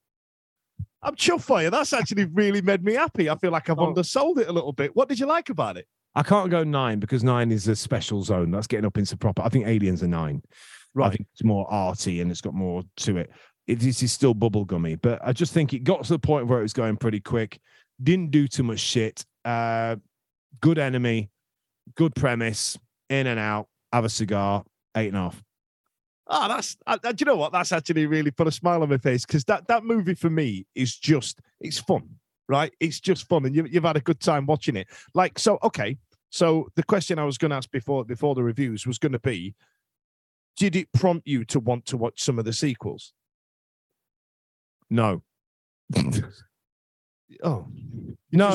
B: I'm chuffed. That's actually really made me happy. I feel like I've
A: Oh.
B: undersold it a little bit. What did you like about it?
A: I can't go nine because nine is a special zone. That's getting up into proper. I think Aliens are nine. Right. I think it's more arty and it's got more to it. It this is still bubblegummy, but I just think it got to the point where it was going pretty quick. Didn't do too much shit. Uh, good enemy, good premise, in and out. Have a cigar, eight and a half.
B: Oh, that's uh, uh, do you know what? That's actually really put a smile on my face because that that movie for me is just it's fun, right? It's just fun, and you, you've had a good time watching it. Like so, okay. So the question I was going to ask before before the reviews was going to be, did it prompt you to want to watch some of the sequels?
A: No, [laughs]
B: Oh,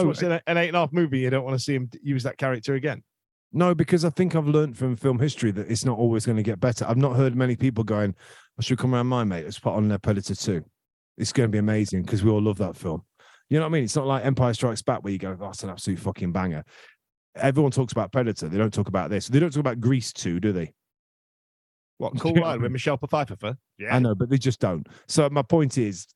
B: watched an, an eight and a half movie. You don't want to see him use that character again.
A: No, because I think I've learned from film history that it's not always going to get better. I've not heard many people going, "I should come around my mate. Let's put on their Predator 2. It's going to be amazing because we all love that film. You know what I mean? It's not like Empire Strikes Back where you go, "Oh, that's an absolute fucking banger." Everyone talks about Predator. They don't talk about this. They don't talk about Grease 2, do they?
B: What [laughs] cool ride with Michelle Pfeiffer? Yeah,
A: I know, but they just don't. So my point is,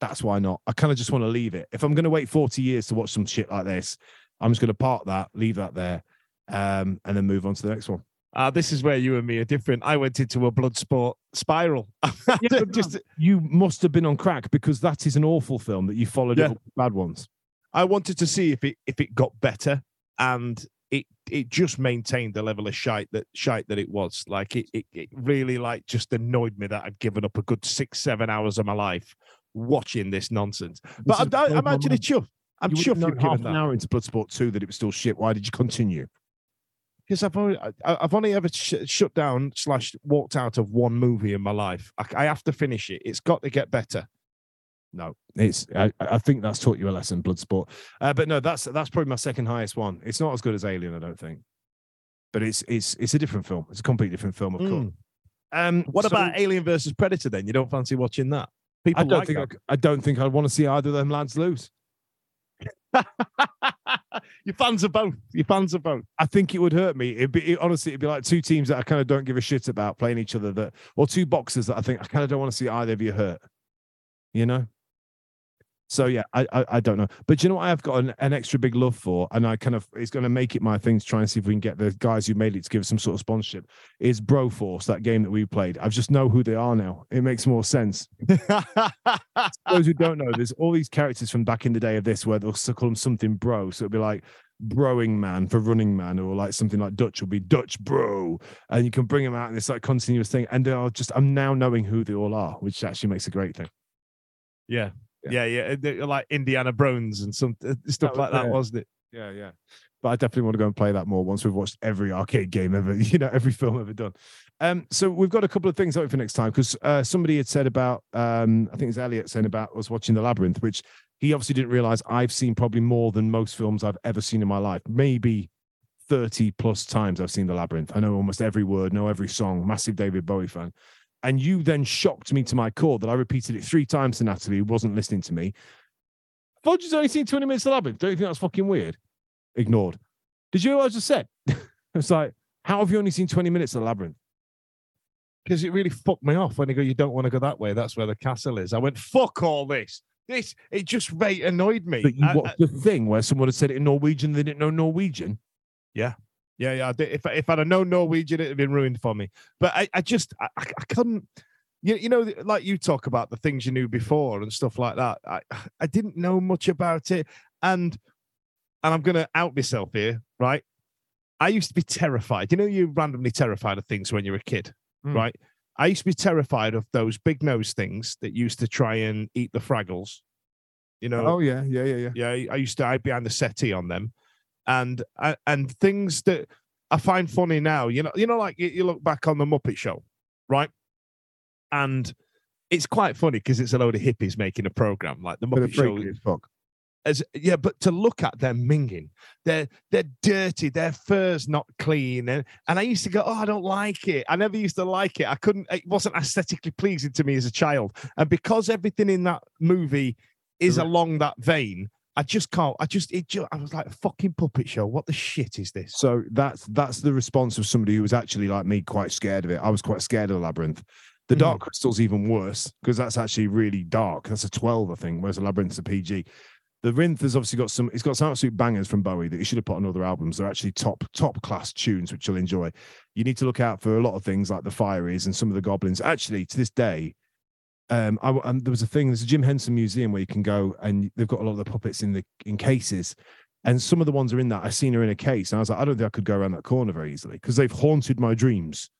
A: that's why not. I kind of just want to leave it. If I'm going to wait 40 years to watch some shit like this, I'm just going to park that, leave that there, um, and then move on to the next one.
B: Uh, this is where you and me are different. I went into a Bloodsport spiral. [laughs]
A: but
B: just
A: You must have been on crack because that is an awful film that you followed
B: Yeah.
A: up with bad ones.
B: I wanted to see if it if it got better, and it it just maintained the level of shite that shite that it was. Like it it, it really like just annoyed me that I'd given up a good six seven hours of my life watching this nonsense. But
A: is
B: I'm, I'm actually chuffed. I'm
A: you
B: chuffed
A: half an
B: that
A: hour into Bloodsport 2 that it was still shit. Why did you continue?
B: Because I've only I've only ever sh- shut down slash walked out of one movie in my life. I, I have to finish it. It's got to get better.
A: No, it's. I, I think that's taught you a lesson, Bloodsport. Uh, but no, that's that's probably my second highest one. It's not as good as Alien, I don't think, but it's it's it's a different film. It's a completely different film, of course.
B: Mm.
A: Um,
B: What
A: so
B: about Alien versus Predator? Then you don't fancy watching that? People
A: I don't
B: like
A: think I, I don't think I want to see either of them lads lose. [laughs]
B: Your fans are both. Your fans are both.
A: I think it would hurt me. It'd be it, honestly, it'd be like two teams that I kind of don't give a shit about playing each other. That or two boxers that I think I kind of don't want to see either of you hurt. You know. So yeah, I, I I don't know, but you know what I've got an, an extra big love for, and I kind of it's going to make it my thing to try and see if we can get the guys who made it to give us some sort of sponsorship. Is Broforce that game that we played? I just know who they are now. It makes more sense. [laughs] those who don't know, there's all these characters from back in the day of this where they'll call them something bro. So it'll be like broing man for running man, or like something like Dutch will be Dutch bro. And you can bring them out in this like continuous thing. And they are just, I'm now knowing who they all are, which actually makes a great thing.
B: yeah.
A: Yeah.
B: Yeah, yeah, like Indiana Brones and some uh, stuff
A: was-
B: like that, wasn't it?
A: Yeah, yeah. But I definitely want to go and play that more once we've watched every arcade game ever, [laughs] you know, every film ever done. Um, so we've got a couple of things out for next time because uh, somebody had said about, um, I think it's Elliot saying about us watching The Labyrinth, which he obviously didn't realize I've seen probably more than most films I've ever seen in my life. Maybe 30 plus times I've seen The Labyrinth. I know almost every word, know every song, massive David Bowie fan. And you then shocked me to my core that I repeated it three times to Natalie, who wasn't listening to me. Fudge only seen 20 minutes of The Labyrinth. Don't you think that's fucking weird? Ignored. Did you hear what I just said? [laughs] it's like, how have you only seen 20 minutes of The Labyrinth?
B: Because it really fucked me off when they go, you don't want to go that way. That's where the castle is. I went, fuck all this. this it just very annoyed me.
A: But you
B: I- I-
A: watched the thing where someone had said it in Norwegian, they didn't know Norwegian.
B: Yeah, yeah. Did. If if I'd have known Norwegian, it'd have been ruined for me. But I, I just I, I couldn't. You, you know, like you talk about the things you knew before and stuff like that. I I didn't know much about it, and and I'm gonna out myself here, right? I used to be terrified. You know, you're randomly terrified of things when you're a kid,
A: Mm.
B: right? I used to be terrified of those big nose things that used to try and eat the Fraggles. You know,
A: Oh yeah, yeah, yeah, yeah.
B: yeah, I I used to hide behind the settee on them, and and, and things that I find funny now. You know, you know, like you, look back on the Muppet Show, right? And it's quite funny because it's a load of hippies making a program like the Muppet Show.
A: as fuck.
B: As yeah, but to look at them minging, they're they're dirty, their fur's not clean, and and I used to go, oh, I don't like it. I never used to like it. I couldn't. It wasn't aesthetically pleasing to me as a child, and because everything in that movie is
A: Correct.
B: along that vein, I just can't. I just it. Just, I was like, a fucking puppet show. What the shit is this?
A: So that's that's the response of somebody who was actually like me, quite scared of it. I was quite scared of the labyrinth. The
B: Mhm.
A: Dark Crystal's even worse because that's actually really dark. That's a 12, I think, whereas the Labyrinth's a PG. The Rinth has obviously got some. It's got some absolute bangers from Bowie that you should have put on other albums. They're actually top top class tunes, which you'll enjoy. You need to look out for a lot of things like the Fireys and some of the Goblins. Actually, to this day, um, I, um, there was a thing. There's a Jim Henson Museum where you can go and they've got a lot of the puppets in the in cases, and some of the ones are in that. I've seen her in a case, and I was like, I don't think I could go around that corner very easily because they've haunted my dreams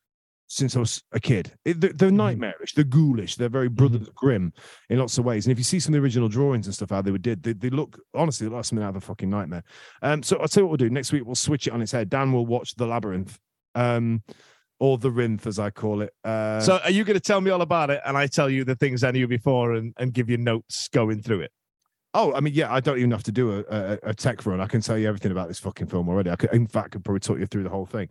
A: since I was a kid. It, they're, they're nightmarish. They're ghoulish. They're very Brothers Grimm in lots of ways. And if you see some of the original drawings and stuff how they were did, they, they look honestly they look like something out of a fucking nightmare. Um, so I'll tell you what we'll do next week. We'll switch it on its head. Dan will watch the labyrinth, um, or the Rinth as I call it. Uh,
B: so are you going to tell me all about it, and I tell you the things I knew before, and and give you notes going through it?
A: Oh, I mean, yeah, I don't even have to do a, a, a tech run. I can tell you everything about this fucking film already. I could, in fact, could probably talk you through the whole thing.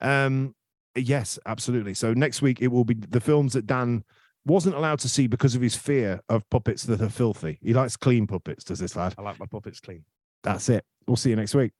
A: Um, yes, absolutely. So next week it will be the films that Dan wasn't allowed to see because of his fear of puppets that are filthy. He likes clean puppets. Does this lad?
B: I like my puppets clean.
A: That's it. We'll see you next week.